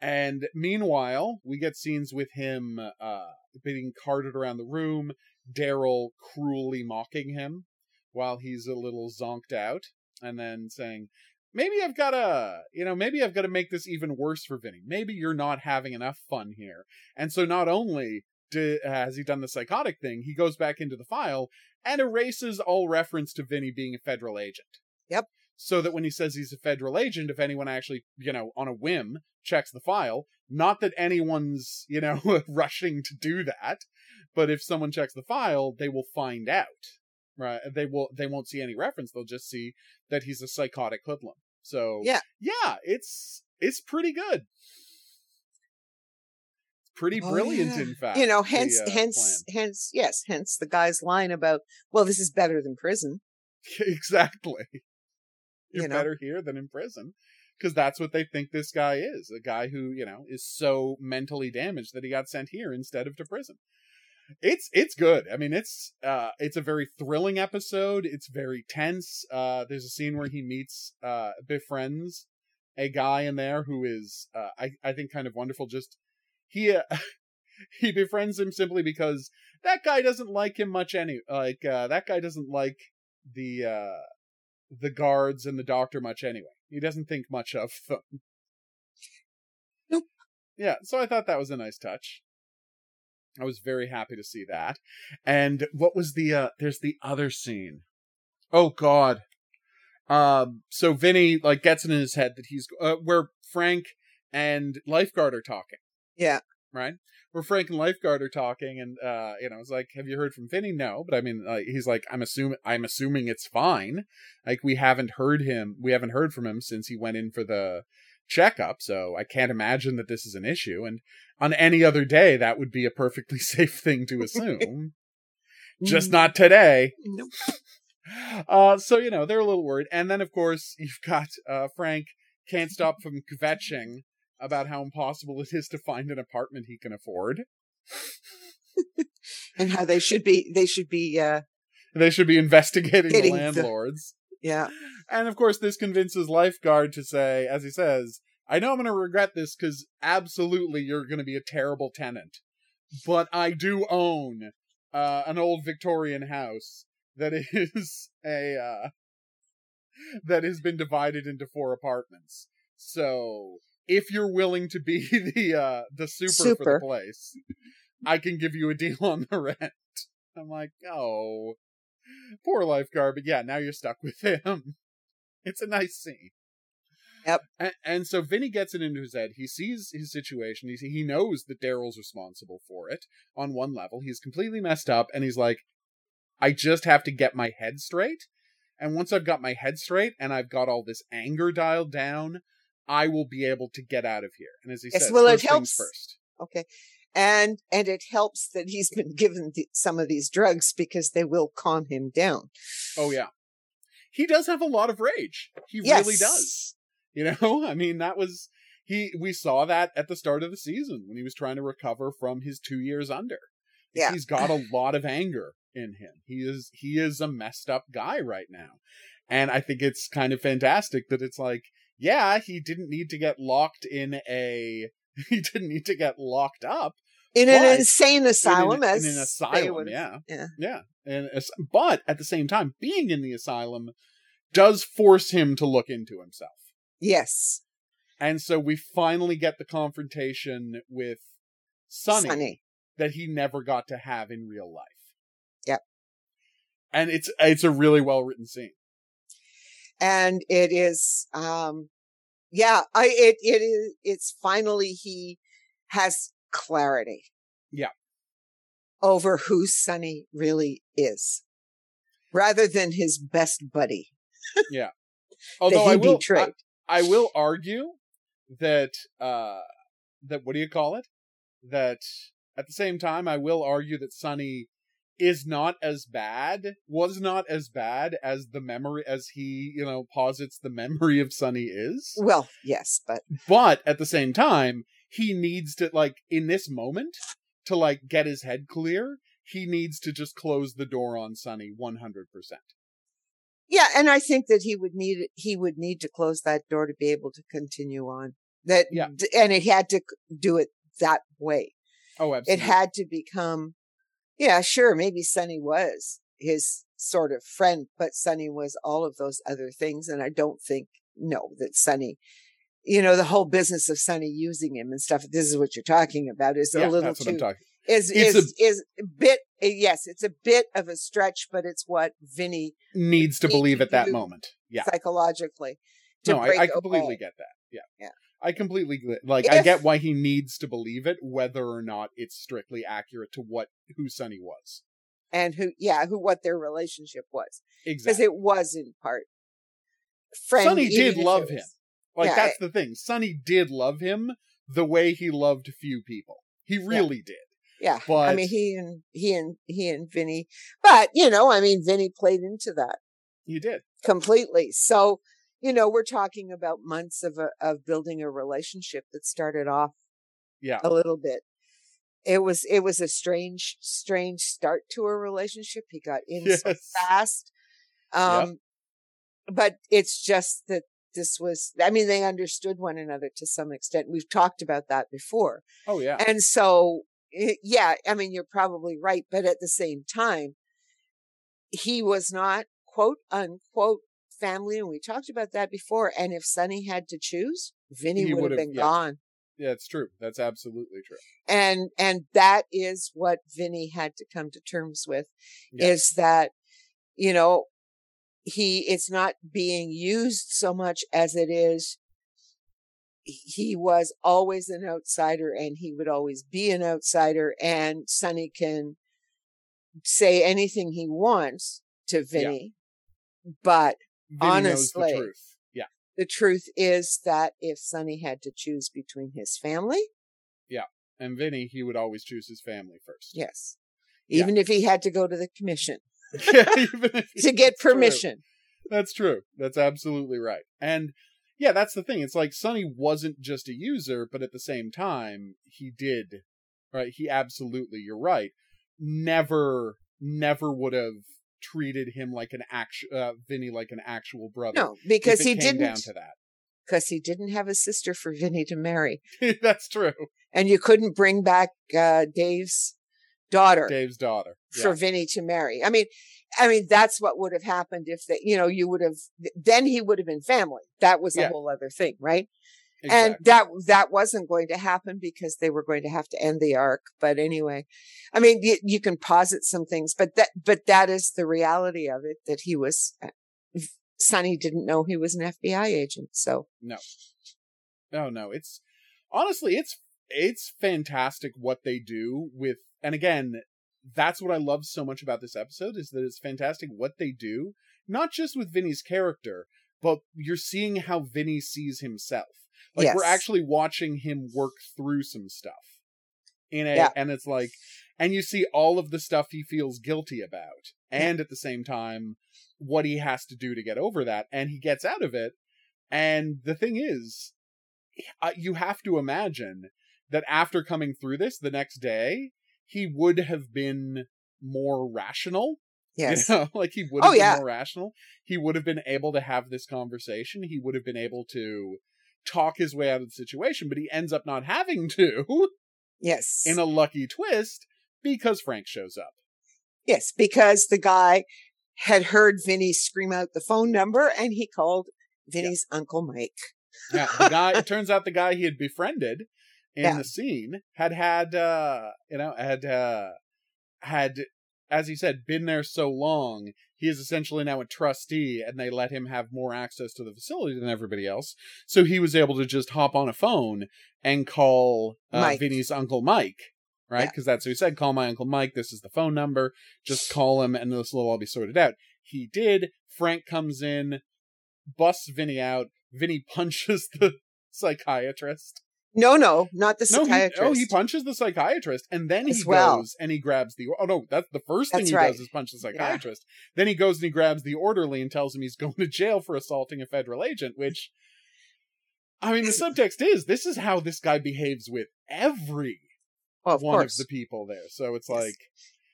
And meanwhile, we get scenes with him uh, being carted around the room, Daryl cruelly mocking him while he's a little zonked out, and then saying, Maybe I've got to, you know, maybe I've got to make this even worse for Vinny. Maybe you're not having enough fun here. And so not only do, has he done the psychotic thing, he goes back into the file and erases all reference to Vinny being a federal agent. Yep. So that when he says he's a federal agent, if anyone actually, you know, on a whim checks the file, not that anyone's, you know, rushing to do that, but if someone checks the file, they will find out. Right? They will they won't see any reference. They'll just see that he's a psychotic hoodlum. So Yeah. yeah, it's it's pretty good. It's pretty Oh, brilliant, yeah. in fact. you know, the, hence, uh, hence, hence, yes, hence the guy's line about, well, this is better than prison. exactly. You're You know? better here than in prison because that's what they think this guy is a guy who you know is so mentally damaged that he got sent here instead of to prison. It's it's good. I mean it's uh it's a very thrilling episode. It's very tense. Uh there's a scene where he meets uh befriends a guy in there who is uh i i think kind of wonderful. Just he uh, he befriends him simply because that guy doesn't like him much any like uh that guy doesn't like the uh the guards and the doctor much anyway. He doesn't think much of them. Nope. yeah so i thought that was a nice touch. I was very happy to see that. And what was the uh there's the other scene. Oh god. Um so vinny like gets it in his head that he's uh, where frank and lifeguard are talking. Yeah. Right? Where frank and lifeguard are talking and uh you know it's like have you heard from vinny? No but i mean like he's like i'm assuming i'm assuming it's fine. Like we haven't heard him we haven't heard from him since he went in for the checkup so i can't imagine that this is an issue and on any other day that would be a perfectly safe thing to assume. Just not today. Nope. uh so you know they're a little worried and then of course you've got uh frank can't stop from kvetching about how impossible it is to find an apartment he can afford. And how they should be, they should be, uh, they should be investigating the Getting the- landlords. Yeah, and of course this convinces lifeguard to say as he says i know i'm going to regret this because absolutely you're going to be a terrible tenant but i do own uh, an old victorian house that is a uh, that has been divided into four apartments. So if you're willing to be the uh the super, for the place i can give you a deal on the rent. I'm like oh poor lifeguard but yeah now you're stuck with him. It's a nice scene. Yep. and, and so vinny gets it into his head. He sees his situation. He, he knows that daryl's responsible for it on one level. He's completely messed up and he's like i just have to get my head straight. And once i've got my head straight and i've got all this anger dialed down i will be able to get out of here and as he Yes, says well, it helps. first okay. And, and it helps that he's been given the, some of these drugs because they will calm him down. Oh yeah. He does have a lot of rage. He yes. really does. You know, I mean that was he we saw that at the start of the season when he was trying to recover from his 2 years under. Yeah. He's got a lot of anger in him. He is he is a messed up guy right now. And I think it's kind of fantastic that it's like, yeah, he didn't need to get locked in a he didn't need to get locked up In an insane asylum, in, an- as in an asylum, would- yeah, yeah. yeah. And but at the same time, being in the asylum does force him to look into himself, Yes, and so we finally get the confrontation with Sonny, Sonny. that he never got to have in real life. Yep. and it's it's a really well written scene. And it is um yeah i it it is it's finally he has clarity Yeah. over who sonny really is rather than his best buddy yeah. Although I will, I, I will argue that uh that what do you call it? That At the same time, I will argue that Sonny is not as bad, was not as bad as the memory as he, you know, posits the memory of Sonny is. Well, yes, but But at the same time, he needs to like in this moment to like get his head clear, he needs to just close the door on Sonny 100%. yeah, and I think that he would need he would need to close that door to be able to continue on. That Yeah. and it had to do it that way. Oh, absolutely. It had to become, yeah, sure, maybe Sonny was his sort of friend, but Sonny was all of those other things. And I don't think, no, that Sonny, you know, the whole business of Sonny using him and stuff, this is what you're talking about, is yeah, a little that's what I'm too, talking. is, It's is, is a bit, eh, yes, it's a bit of a stretch, but it's what Vinny Needs to believe at that moment. Yeah. psychologically No, I, I completely get that. Yeah. Yeah. I completely like I get why he needs to believe it, whether or not it's strictly accurate to what who Sonny was. and who, yeah, who, what their relationship was. Because it was in part friend. Sonny did love was- him. Like yeah, that's the thing. Sonny did love him the way he loved few people. He really did. Yeah. But, I mean, he and he and he and Vinny, but you know, I mean, Vinny played into that He did. completely. So, you know, we're talking about months of a, of building a relationship that started off Yeah. a little bit. It was it was a strange strange start to a relationship. He got in so fast. Um but it's just that this was I mean they understood one another to some extent. We've talked about that before. Oh yeah. And so, eh, yeah, I mean, you're probably right. But at the same time, he was not quote unquote family. And we talked about that before. And if Sonny had to choose, Vinny would have been yeah. gone. Yeah, it's true. That's absolutely true. And, and that is what Vinny had to come to terms with Yeah. is that, you know, he, it's not being used so much as it is he was always an outsider and he would always be an outsider and Sonny can say anything he wants to Vinny. But Vinny knows Honestly. the truth. Yeah. the truth is that if Sonny had to choose between his family, Yeah. And Vinny, he would always choose his family first. yes, Yeah. even if he had to go to the commission Yeah, to get That's true. permission. That's true. That's absolutely right. And yeah, that's the thing. It's like Sonny wasn't just a user, but at the same time, he did. Right? He absolutely, you're right. Never, never would have treated him like an actual, uh, Vinny like an actual brother. No, because he didn't, to that. because he didn't have a sister for Vinny to marry. that's true. And you couldn't bring back uh, Dave's daughter. Dave's daughter. for Vinny to marry. I mean, I mean, that's what would have happened if they, you know, you would have, then he would have been family. That was a Yeah. whole other thing, right? Exactly. And that, that wasn't going to happen because they were going to have to end the arc. But anyway, I mean, you, you can posit some things, but that, but that is the reality of it that he was, uh, Sonny didn't know he was an FBI agent. So no, No, no, it's honestly, it's it's fantastic what they do with, and again, that's what I love so much about this episode is that it's fantastic what they do, not just with Vinny's character, but you're seeing how Vinny sees himself. Like we're actually watching him work through some stuff. In a, Yeah. and it's like, and you see all of the stuff he feels guilty about, and at the same time, what he has to do to get over that, and he gets out of it. And the thing is, uh, you have to imagine that after coming through this the next day, he would have been more rational. yes. You know, like he would Oh, have been yeah. more rational. He would have been able to have this conversation. He would have been able to talk his way out of the situation, but he ends up not having to Yes. in a lucky twist because Frank shows up. Yes, because the guy had heard Vinny scream out the phone number and he called Vinny's Uncle Mike. Yeah, the guy. it turns out the guy he had befriended in Yeah. the scene had had, uh, you know, had uh, had, as he said, been there so long. He is essentially now a trustee, and they let him have more access to the facility than everybody else. So he was able to just hop on a phone and call uh, Vinny's uncle Mike, right? Yeah. Because that's what he said. Call my uncle Mike. This is the phone number. Just call him, and this will all be sorted out. He did. Frank comes in, busts Vinny out. Vinny punches the psychiatrist. No, no, not the No, he, psychiatrist. oh, he punches the psychiatrist, and then he As well. goes and he grabs the. Oh no, that's the first thing That's he right. does is punch the psychiatrist. Then he goes and he grabs the orderly and tells him he's going to jail for assaulting a federal agent. Which, I mean, the subtext is this is how this guy behaves with every oh, of one course. of the people there. So it's Yes. like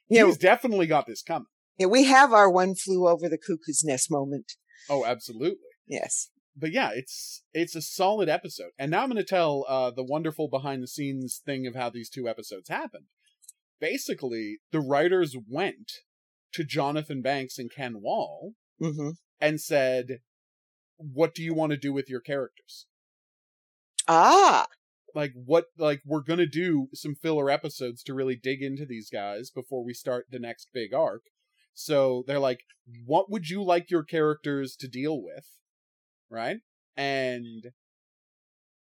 Yeah, he's definitely got this coming. yeah, we have our one flew over the cuckoo's nest moment. Oh, absolutely. Yes. But yeah, it's it's a solid episode. And now I'm going to tell uh, the wonderful behind the scenes thing of how these two episodes happened. Basically, the writers went to Jonathan Banks and Ken Wahl hmm and said, "What do you want to do with your characters? Ah, Like what like we're going to do some filler episodes to really dig into these guys before we start the next big arc." So they're like, "What would you like your characters to deal with?" Right? And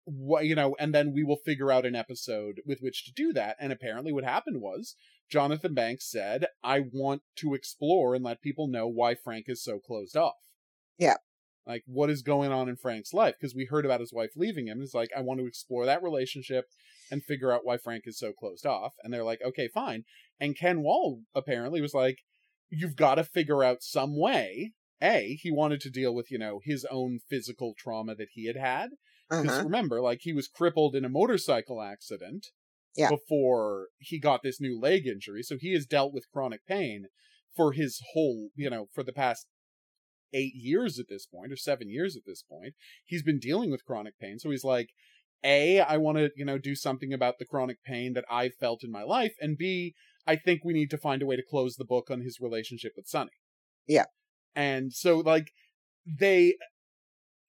what you know, and then we will figure out an episode with which to do that. And apparently, what happened was Jonathan Banks said, "I want to explore and let people know why Frank is so closed off." Yeah. Like what is going on in Frank's life? Because we heard about his wife leaving him. It's like I want to explore that relationship and figure out why Frank is so closed off. And they're like, okay, fine. And Ken Wahl apparently was like, you've got to figure out some way. A, he wanted to deal with, you know, his own physical trauma that he had had. Because uh-huh. remember, like he was crippled in a motorcycle accident Yeah. before he got this new leg injury. So he has dealt with chronic pain for his whole, you know, for the past eight years at this point, or seven years at this point. He's been dealing with chronic pain. So he's like, A, I want to, you know, do something about the chronic pain that I've felt in my life. And B, I think we need to find a way to close the book on his relationship with Sonny. Yeah. And so like they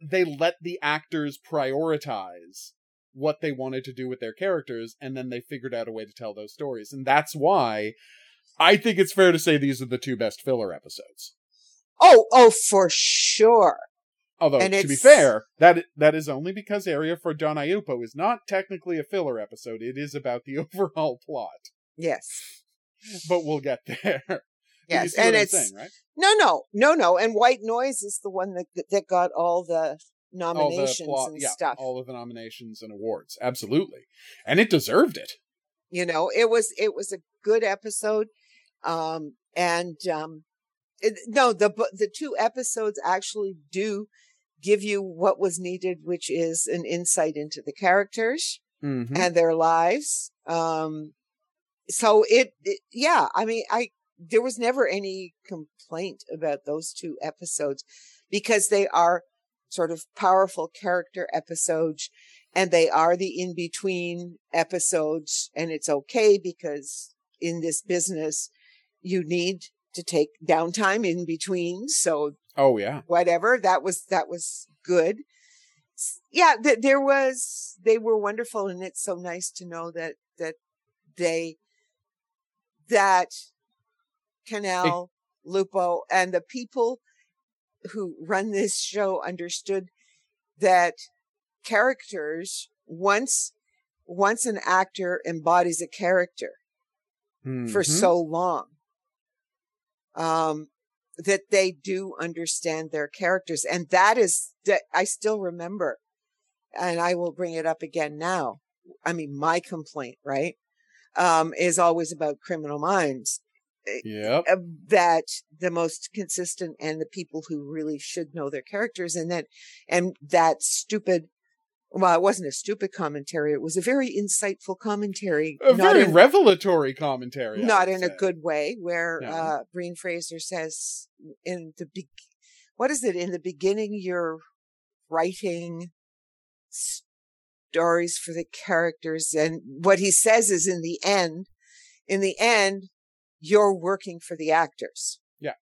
they let the actors prioritize what they wanted to do with their characters and then they figured out a way to tell those stories. And that's why I think it's fair to say these are the two best filler episodes. Oh, oh, for sure. Although And to be fair, that that is only because Aria for Don Aiuppo is not technically a filler episode. It is about the overall plot. Yes. But we'll get there. Yes. And it's saying, right? no, no, no, no. And White Noise is the one that that got all the all the nominations and yeah, stuff. all of the nominations and awards, absolutely, and it deserved it. you know it was it was a good episode um and um it, no the the two episodes actually do give you what was needed which is an insight into the characters Mm-hmm. and their lives um so it, it yeah i mean i there was never any complaint about those two episodes because they are sort of powerful character episodes and they are the in between episodes and it's okay because in this business you need to take downtime in between. So Oh yeah, whatever that was that was good. Yeah th- there was they were wonderful and it's so nice to know that that they that Cannell Lupo and the people who run this show understood that characters once once an actor embodies a character for Mhm. so long um that they do understand their characters and that is that i still remember and i will bring it up again now i mean my complaint right um is always about criminal minds Yep. uh, that the most consistent and the people who really should know their characters and that and that stupid well it wasn't a stupid commentary it was a very insightful commentary A not very in- revelatory commentary. I not in a good way where No. uh Breen Frazier says in the big what is it in the beginning you're writing stories for the characters and what he says is in the end in the end you're working for the actors Yeah.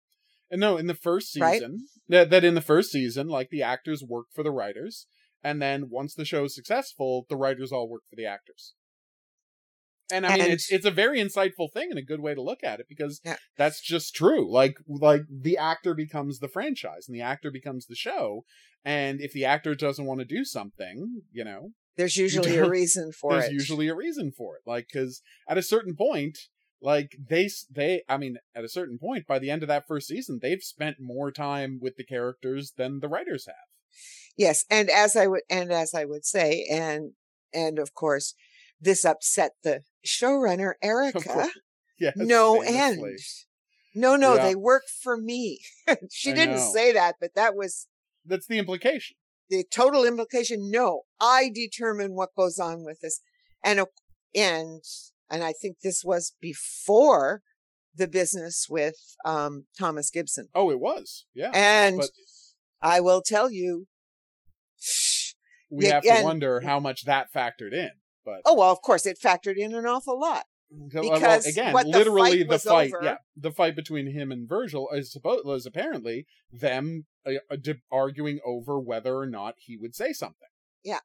And no, in the first Right? season, that that in the first season, like the actors work for the writers, and then once the show is successful, the writers all work for the actors. And I mean, And- it's it's a very insightful thing and a good way to look at it because Yeah. that's just true. Like like the actor becomes the franchise and the actor becomes the show, and if the actor doesn't want to do something, you know, there's usually a don't- reason for there's it There's usually a reason for it. Like because at a certain point, like they they I mean, at a certain point, by the end of that first season, they've spent more time with the characters than the writers have. yes and as i would and as i would say and and of course, this upset the showrunner Erica. Yes, no famously. end. No, no, Yeah. they work for me. she I didn't know. say that, but that was That's the implication. the total implication. No, I determine what goes on with this, and and and I think this was before the business with um, Thomas Gibson. Oh, it was. Yeah. And but I will tell you, we yeah, have to and- wonder how much that factored in. But oh well, of course it factored in an awful lot. Well, because again, what the literally fight the fight, yeah, the fight between him and Virgil is supposed was apparently them uh, uh, arguing over whether or not he would say something. Yeah.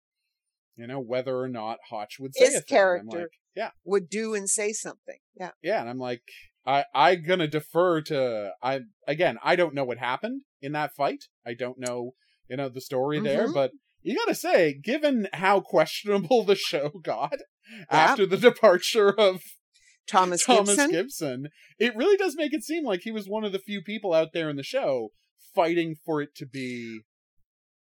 you know whether or not Hotch would say His a thing. And character. like, yeah, Would do and say something. Yeah. yeah, and I'm like, I I gonna defer to I again. I don't know what happened in that fight. I don't know, you know, the story there, Mhm. but. You gotta say, given how questionable the show got after the departure of Thomas, Thomas Gibson. Gibson. it really does make it seem like he was one of the few people out there in the show fighting for it to be,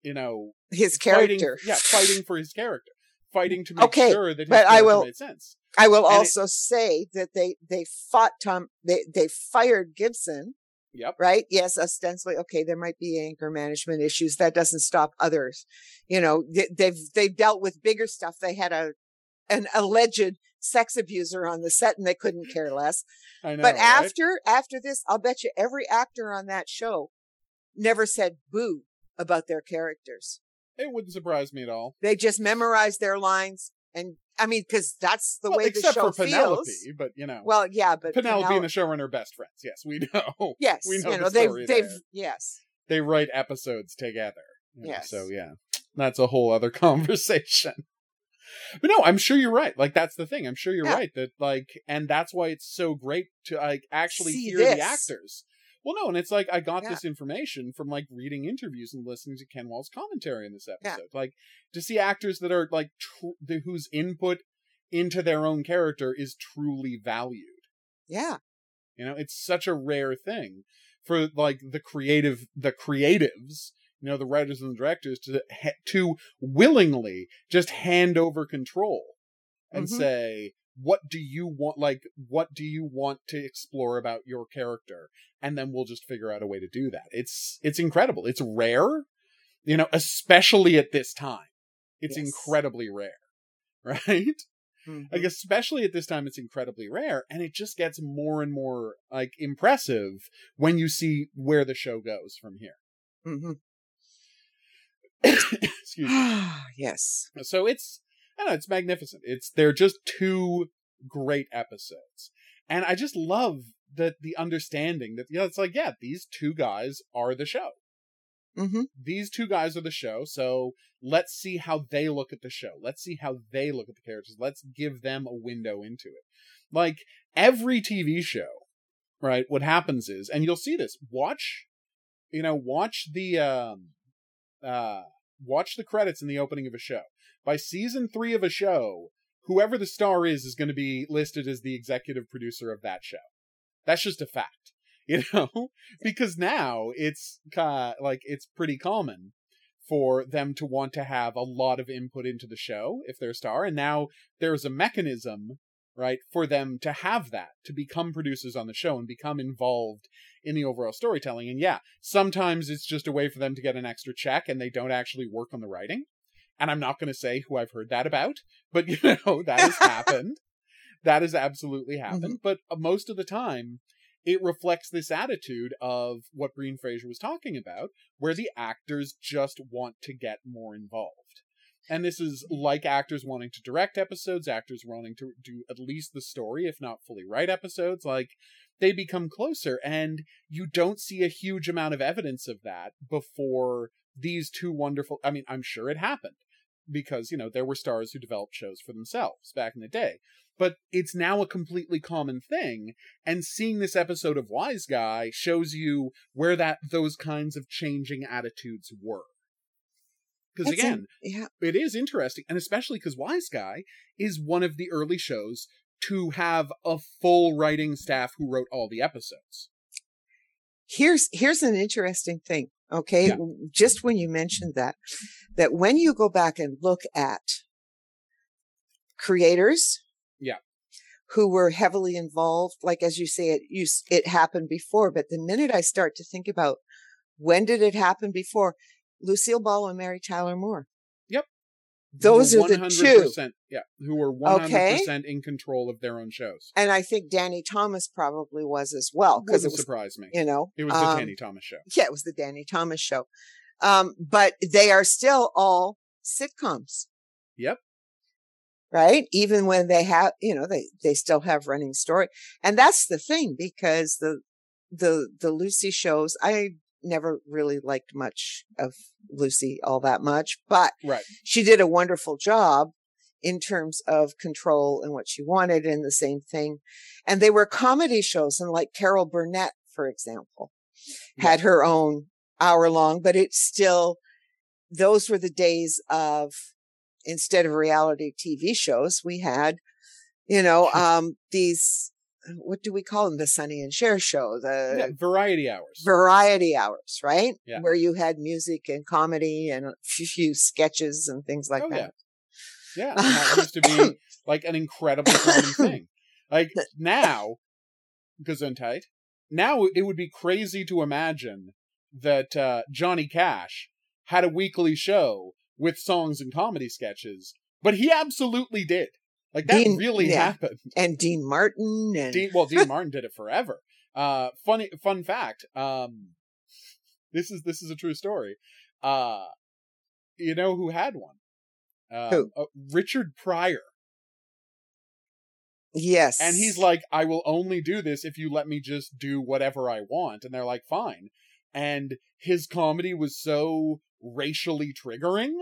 you know, his fighting- character. yeah, fighting for his character, fighting to make Okay, sure that but I will- made sense. I will And it- also say that they they fought Tom. They they fired Gibson. Yep. Right. Yes. Ostensibly, okay. There might be anchor management issues. That doesn't stop others. You know, they, they've they've dealt with bigger stuff. They had a an alleged sex abuser on the set, and they couldn't care less. I know, but right? after after this, I'll bet you every actor on that show never said boo about their characters. It wouldn't surprise me at all. They just memorized their lines, and I mean, because that's the Well, way the except show for Penelope, feels. but you know, Well, yeah, but Penelope Penel- and the showrunner are best friends. Yes, we know. yes, we know you the they've story they've there. yes, They write episodes together. you know, Yes. So yeah, that's a whole other conversation. But no, I'm sure you're right. Like that's the thing. I'm sure you're Yeah. right that like, and that's why it's so great to like actually See hear this. the actors. Well, no, and it's like I got Yeah. this information from like reading interviews and listening to Ken Wahl's commentary in this Yeah. episode. Like to see actors that are like tr- the, whose input into their own character is truly valued. yeah, You know, it's such a rare thing for like the creative, the creatives, you know, the writers and the directors to to willingly just hand over control and Mhm. say, "What do you want? Like, what do you want to explore about your character?" And then we'll just figure out a way to do that. It's it's incredible. It's rare, you know, especially at this time. It's Yes. incredibly rare, right? Mhm. like especially at this time it's incredibly rare and it just gets more and more like impressive when you see where the show goes from here Mhm. excuse me yes, so it's I don't it's magnificent. It's they're just two great episodes. And I just love that the understanding that you know it's like yeah these two guys are the show. Hmm these two guys are the show so let's see how they look at the show. Let's see how they look at the characters. Let's give them a window into it. Like every tv show right what happens is and you'll see this watch you know watch the um uh watch the credits in the opening of a show by season three of a show whoever the star is is going to be listed as the executive producer of that show. That's just a fact you know? Because now it's like it's pretty common for them to want to have a lot of input into the show if they're a star and now there's a mechanism right for them to have that to become producers on the show and become involved in the overall storytelling. And yeah sometimes it's just a way for them to get an extra check and they don't actually work on the writing and i'm not going to say who i've heard that about but you know that has happened that has absolutely happened but uh, most of the time it reflects this attitude of what Breen Frazier was talking about, where the actors just want to get more involved. And this is like actors wanting to direct episodes, actors wanting to do at least the story, if not fully write episodes. Like, they become closer, and you don't see a huge amount of evidence of that before these two wonderful. I mean, I'm sure it happened because, you know, there were stars who developed shows for themselves back in the day. But it's now a completely common thing and seeing this episode of Wiseguy shows you where that those kinds of changing attitudes were. Because again, yeah, it is interesting, and especially because Wiseguy is one of the early shows to have a full writing staff who wrote all the episodes. here's here's an interesting thing. Okay, Yeah. just when you mentioned that, that when you go back and look at creators. Yeah. Who were heavily involved. Like, as you say, it, you, it happened before. But the minute I start to think about when did it happen before, Lucille Ball and Mary Tyler Moore. Those are the two. Yeah. Who were 100% Okay. in control of their own shows. And I think Danny Thomas probably was as well. Because it was, surprise me. you know, It was the um, Danny Thomas show. Yeah, it was the Danny Thomas show. Um, but they are still all sitcoms. Yep. Right. Even when they have, you know, they, they still have running story. And that's the thing because the, the, the Lucy shows, I never really liked much of Lucy all that much, but Right. she did a wonderful job in terms of control and what she wanted and the same thing. And they were comedy shows and like Carol Burnett, for example, had her own hour long, but it's still, those were the days of instead of reality TV shows, we had, you know, um, these, what do we call them? The Sonny and Cher show, the Yeah, variety hours. variety hours, right? Yeah. Where you had music and comedy and a few sketches and things like Oh, that. yeah. Yeah, that used to be like an incredible thing. Like now, Gesundheit. Now it would be crazy to imagine that uh, Johnny Cash had a weekly show with songs and comedy sketches, but he absolutely did. Like that Dean- really yeah. happened. And Dean Martin and Dean, well, Dean Martin did it forever. Uh, funny fun fact. Um, this is this is a true story. Uh, you know who had one? Um, Who? uh, Richard Pryor. yes. And he's like, I will only do this if you let me just do whatever I want. And they're like, fine. And his comedy was so racially triggering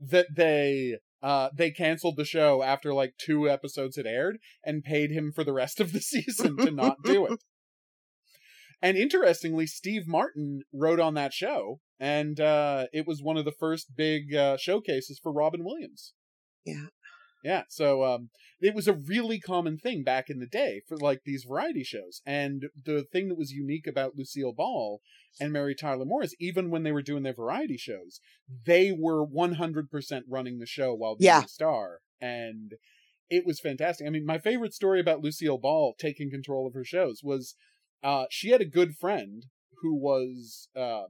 that they uh they canceled the show after like two episodes had aired and paid him for the rest of the season to not do it. And interestingly, Steve Martin wrote on that show, and uh, it was one of the first big uh, showcases for Robin Williams. Yeah. Yeah, so um, it was a really common thing back in the day for like these variety shows. And the thing that was unique about Lucille Ball and Mary Tyler Moore is even when they were doing their variety shows, they were 100% running the show while being Yeah. a star. And it was fantastic. I mean, my favorite story about Lucille Ball taking control of her shows was uh, she had a good friend who was. Uh,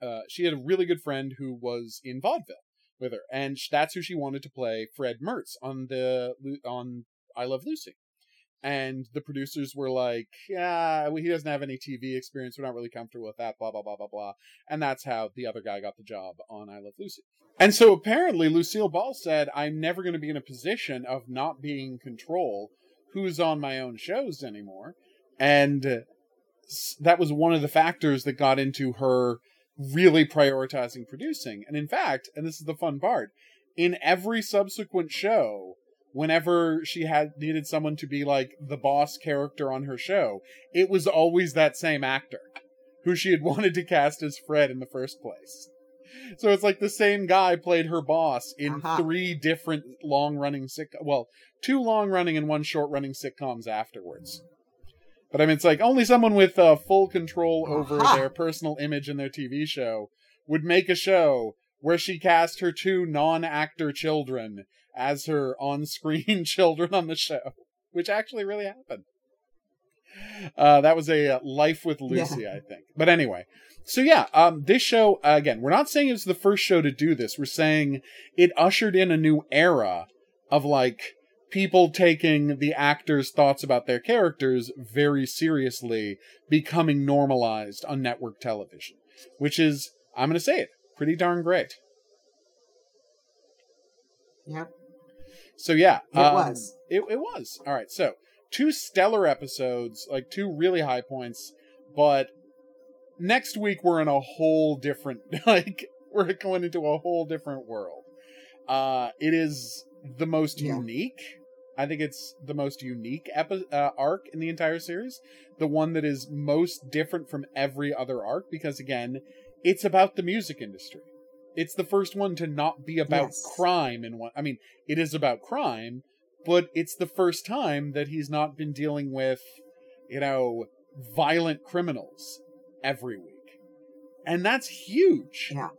uh, she had a really good friend who was in vaudeville with her, and that's who she wanted to play Fred Mertz on the on I Love Lucy. And the producers were like, "Yeah, well, he doesn't have any TV experience. We're not really comfortable with that." Blah blah blah blah blah. And that's how the other guy got the job on I Love Lucy. And so apparently, Lucille Ball said, "I'm never going to be in a position of not being in control who's on my own shows anymore." And uh, that was one of the factors that got into her really prioritizing producing. And in fact, and this is the fun part, in every subsequent show, whenever she had needed someone to be like the boss character on her show, it was always that same actor who she had wanted to cast as Fred in the first place. So it's like the same guy played her boss in Uh-huh. three different long-running sick well, two long-running and one short-running sitcoms afterwards. But I mean, it's like only someone with uh, full control over Aha. their personal image in their TV show would make a show where she cast her two non-actor children as her on-screen children on the show, which actually really happened. Uh, that was a uh, Life with Lucy, I think. But anyway, so yeah, um, this show uh, again, we're not saying it's the first show to do this. We're saying it ushered in a new era of like people taking the actors' thoughts about their characters very seriously, becoming normalized on network television, which is, I'm going to say it, pretty darn great. Yep. So yeah, It um, was. It, it was. All right. So two stellar episodes, like two really high points, but next week we're in a whole different like we're going into a whole different world. Uh, it is the most Yeah. unique. I think it's the most unique epi- uh, arc in the entire series. The one that is most different from every other arc because again, it's about the music industry. It's the first one to not be about Yes. crime in one. I mean, it is about crime, but it's the first time that he's not been dealing with, you know, violent criminals every week. And that's huge. Yeah.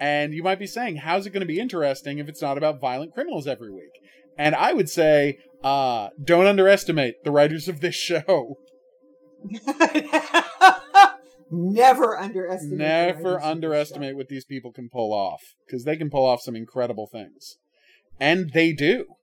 And you might be saying, how's it going to be interesting if it's not about violent criminals every week? And I would say, uh, don't underestimate the writers of this show. Never underestimate. Never underestimate what these people can pull off because they can pull off some incredible things. And they do.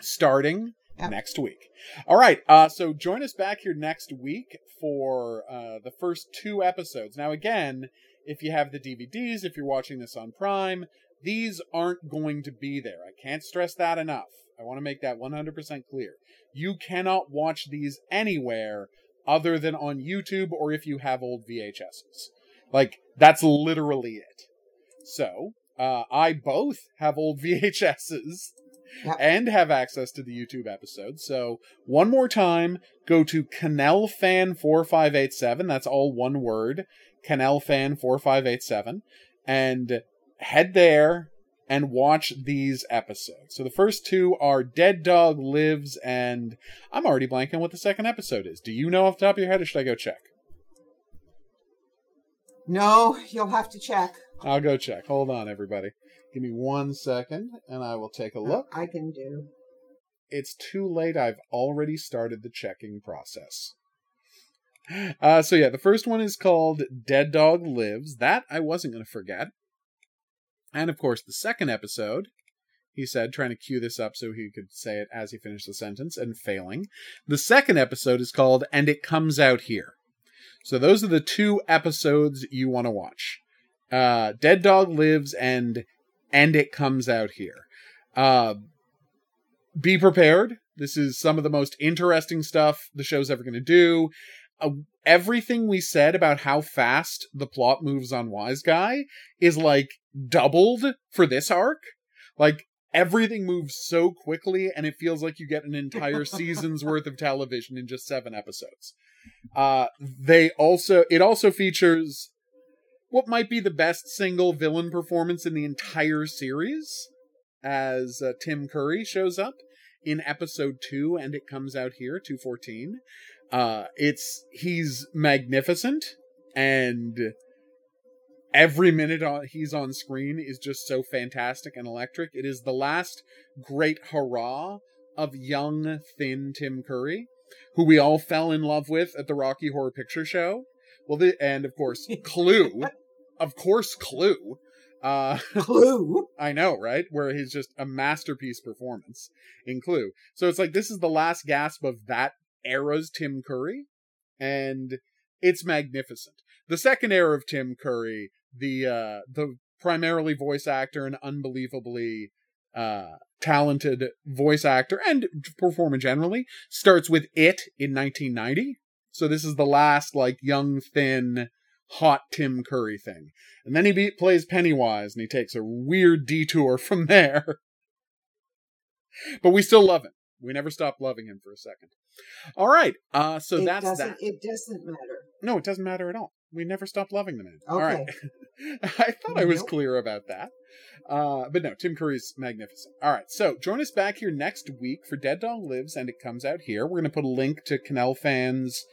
Starting next week. All right. Uh, so join us back here next week for uh, the first two episodes. Now, again, if you have the DVDs, if you're watching this on Prime, these aren't going to be there. I can't stress that enough. I want to make that 100% clear. You cannot watch these anywhere other than on YouTube or if you have old VHSs. Like, that's literally it. So, uh, I both have old VHSs Yep. and have access to the YouTube episodes. So, one more time, go to CannellFan4587. That's all one word. CannellFan4587. And head there and watch these episodes. So the first two are Dead Dog Lives, and I'm already blanking on what the second episode is. Do you know off the top of your head, or should I go check? No, you'll have to check. I'll go check. Hold on, everybody. Give me one second, and I will take a look. I can do. It's too late. I've already started the checking process. Uh, so yeah, the first one is called Dead Dog Lives. That I wasn't going to forget. And of course, the second episode, he said, trying to cue this up so he could say it as he finished the sentence and failing. The second episode is called And It Comes Out Here. So those are the two episodes you want to watch. Uh, Dead Dog Lives and And It Comes Out Here. Uh, be prepared. This is some of the most interesting stuff the show's ever going to do. Uh, everything we said about how fast the plot moves on Wiseguy is like doubled for this arc. Like everything moves so quickly, and it feels like you get an entire season's worth of television in just seven episodes. Uh, they also it also features what might be the best single villain performance in the entire series as uh, Tim Curry shows up in episode 2 and it comes out here 214 uh it's he's magnificent and every minute on, he's on screen is just so fantastic and electric it is the last great hurrah of young thin Tim Curry who we all fell in love with at the Rocky Horror Picture Show well the, and of course Clue of course Clue uh Clue. I know, right? Where he's just a masterpiece performance in Clue. So it's like this is the last gasp of that era's Tim Curry, and it's magnificent. The second era of Tim Curry, the uh the primarily voice actor and unbelievably uh talented voice actor and performer generally, starts with It in 1990. So this is the last like young thin hot Tim Curry thing. And then he be- plays Pennywise and he takes a weird detour from there. but we still love him. We never stop loving him for a second. All right. Uh so it that's that. It doesn't matter. No, it doesn't matter at all. We never stop loving the man. All right. I thought I was Nope. clear about that. Uh, but no, Tim Curry's magnificent. All right, so join us back here next week for Dead Dog Lives, and it comes out here. We're going to put a link to Cannell Fans'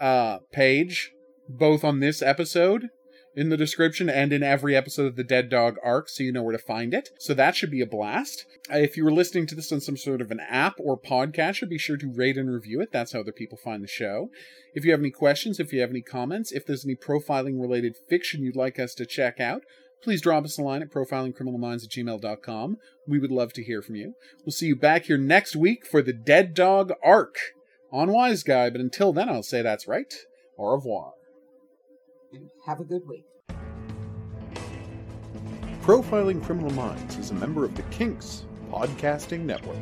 uh, page, both on this episode in the description and in every episode of the Dead Dog arc, so you know where to find it. So that should be a blast. If you were listening to this on some sort of an app or podcast, be sure to rate and review it. That's how other people find the show. If you have any questions, if you have any comments, if there's any profiling related fiction you'd like us to check out, please drop us a line at profilingcriminalminds at gmail.com. We would love to hear from you. We'll see you back here next week for the Dead Dog arc on Wiseguy, but until then, I'll say that's right. Au revoir. And have a good week. Profiling Criminal Minds is a member of the Kinks Podcasting Network.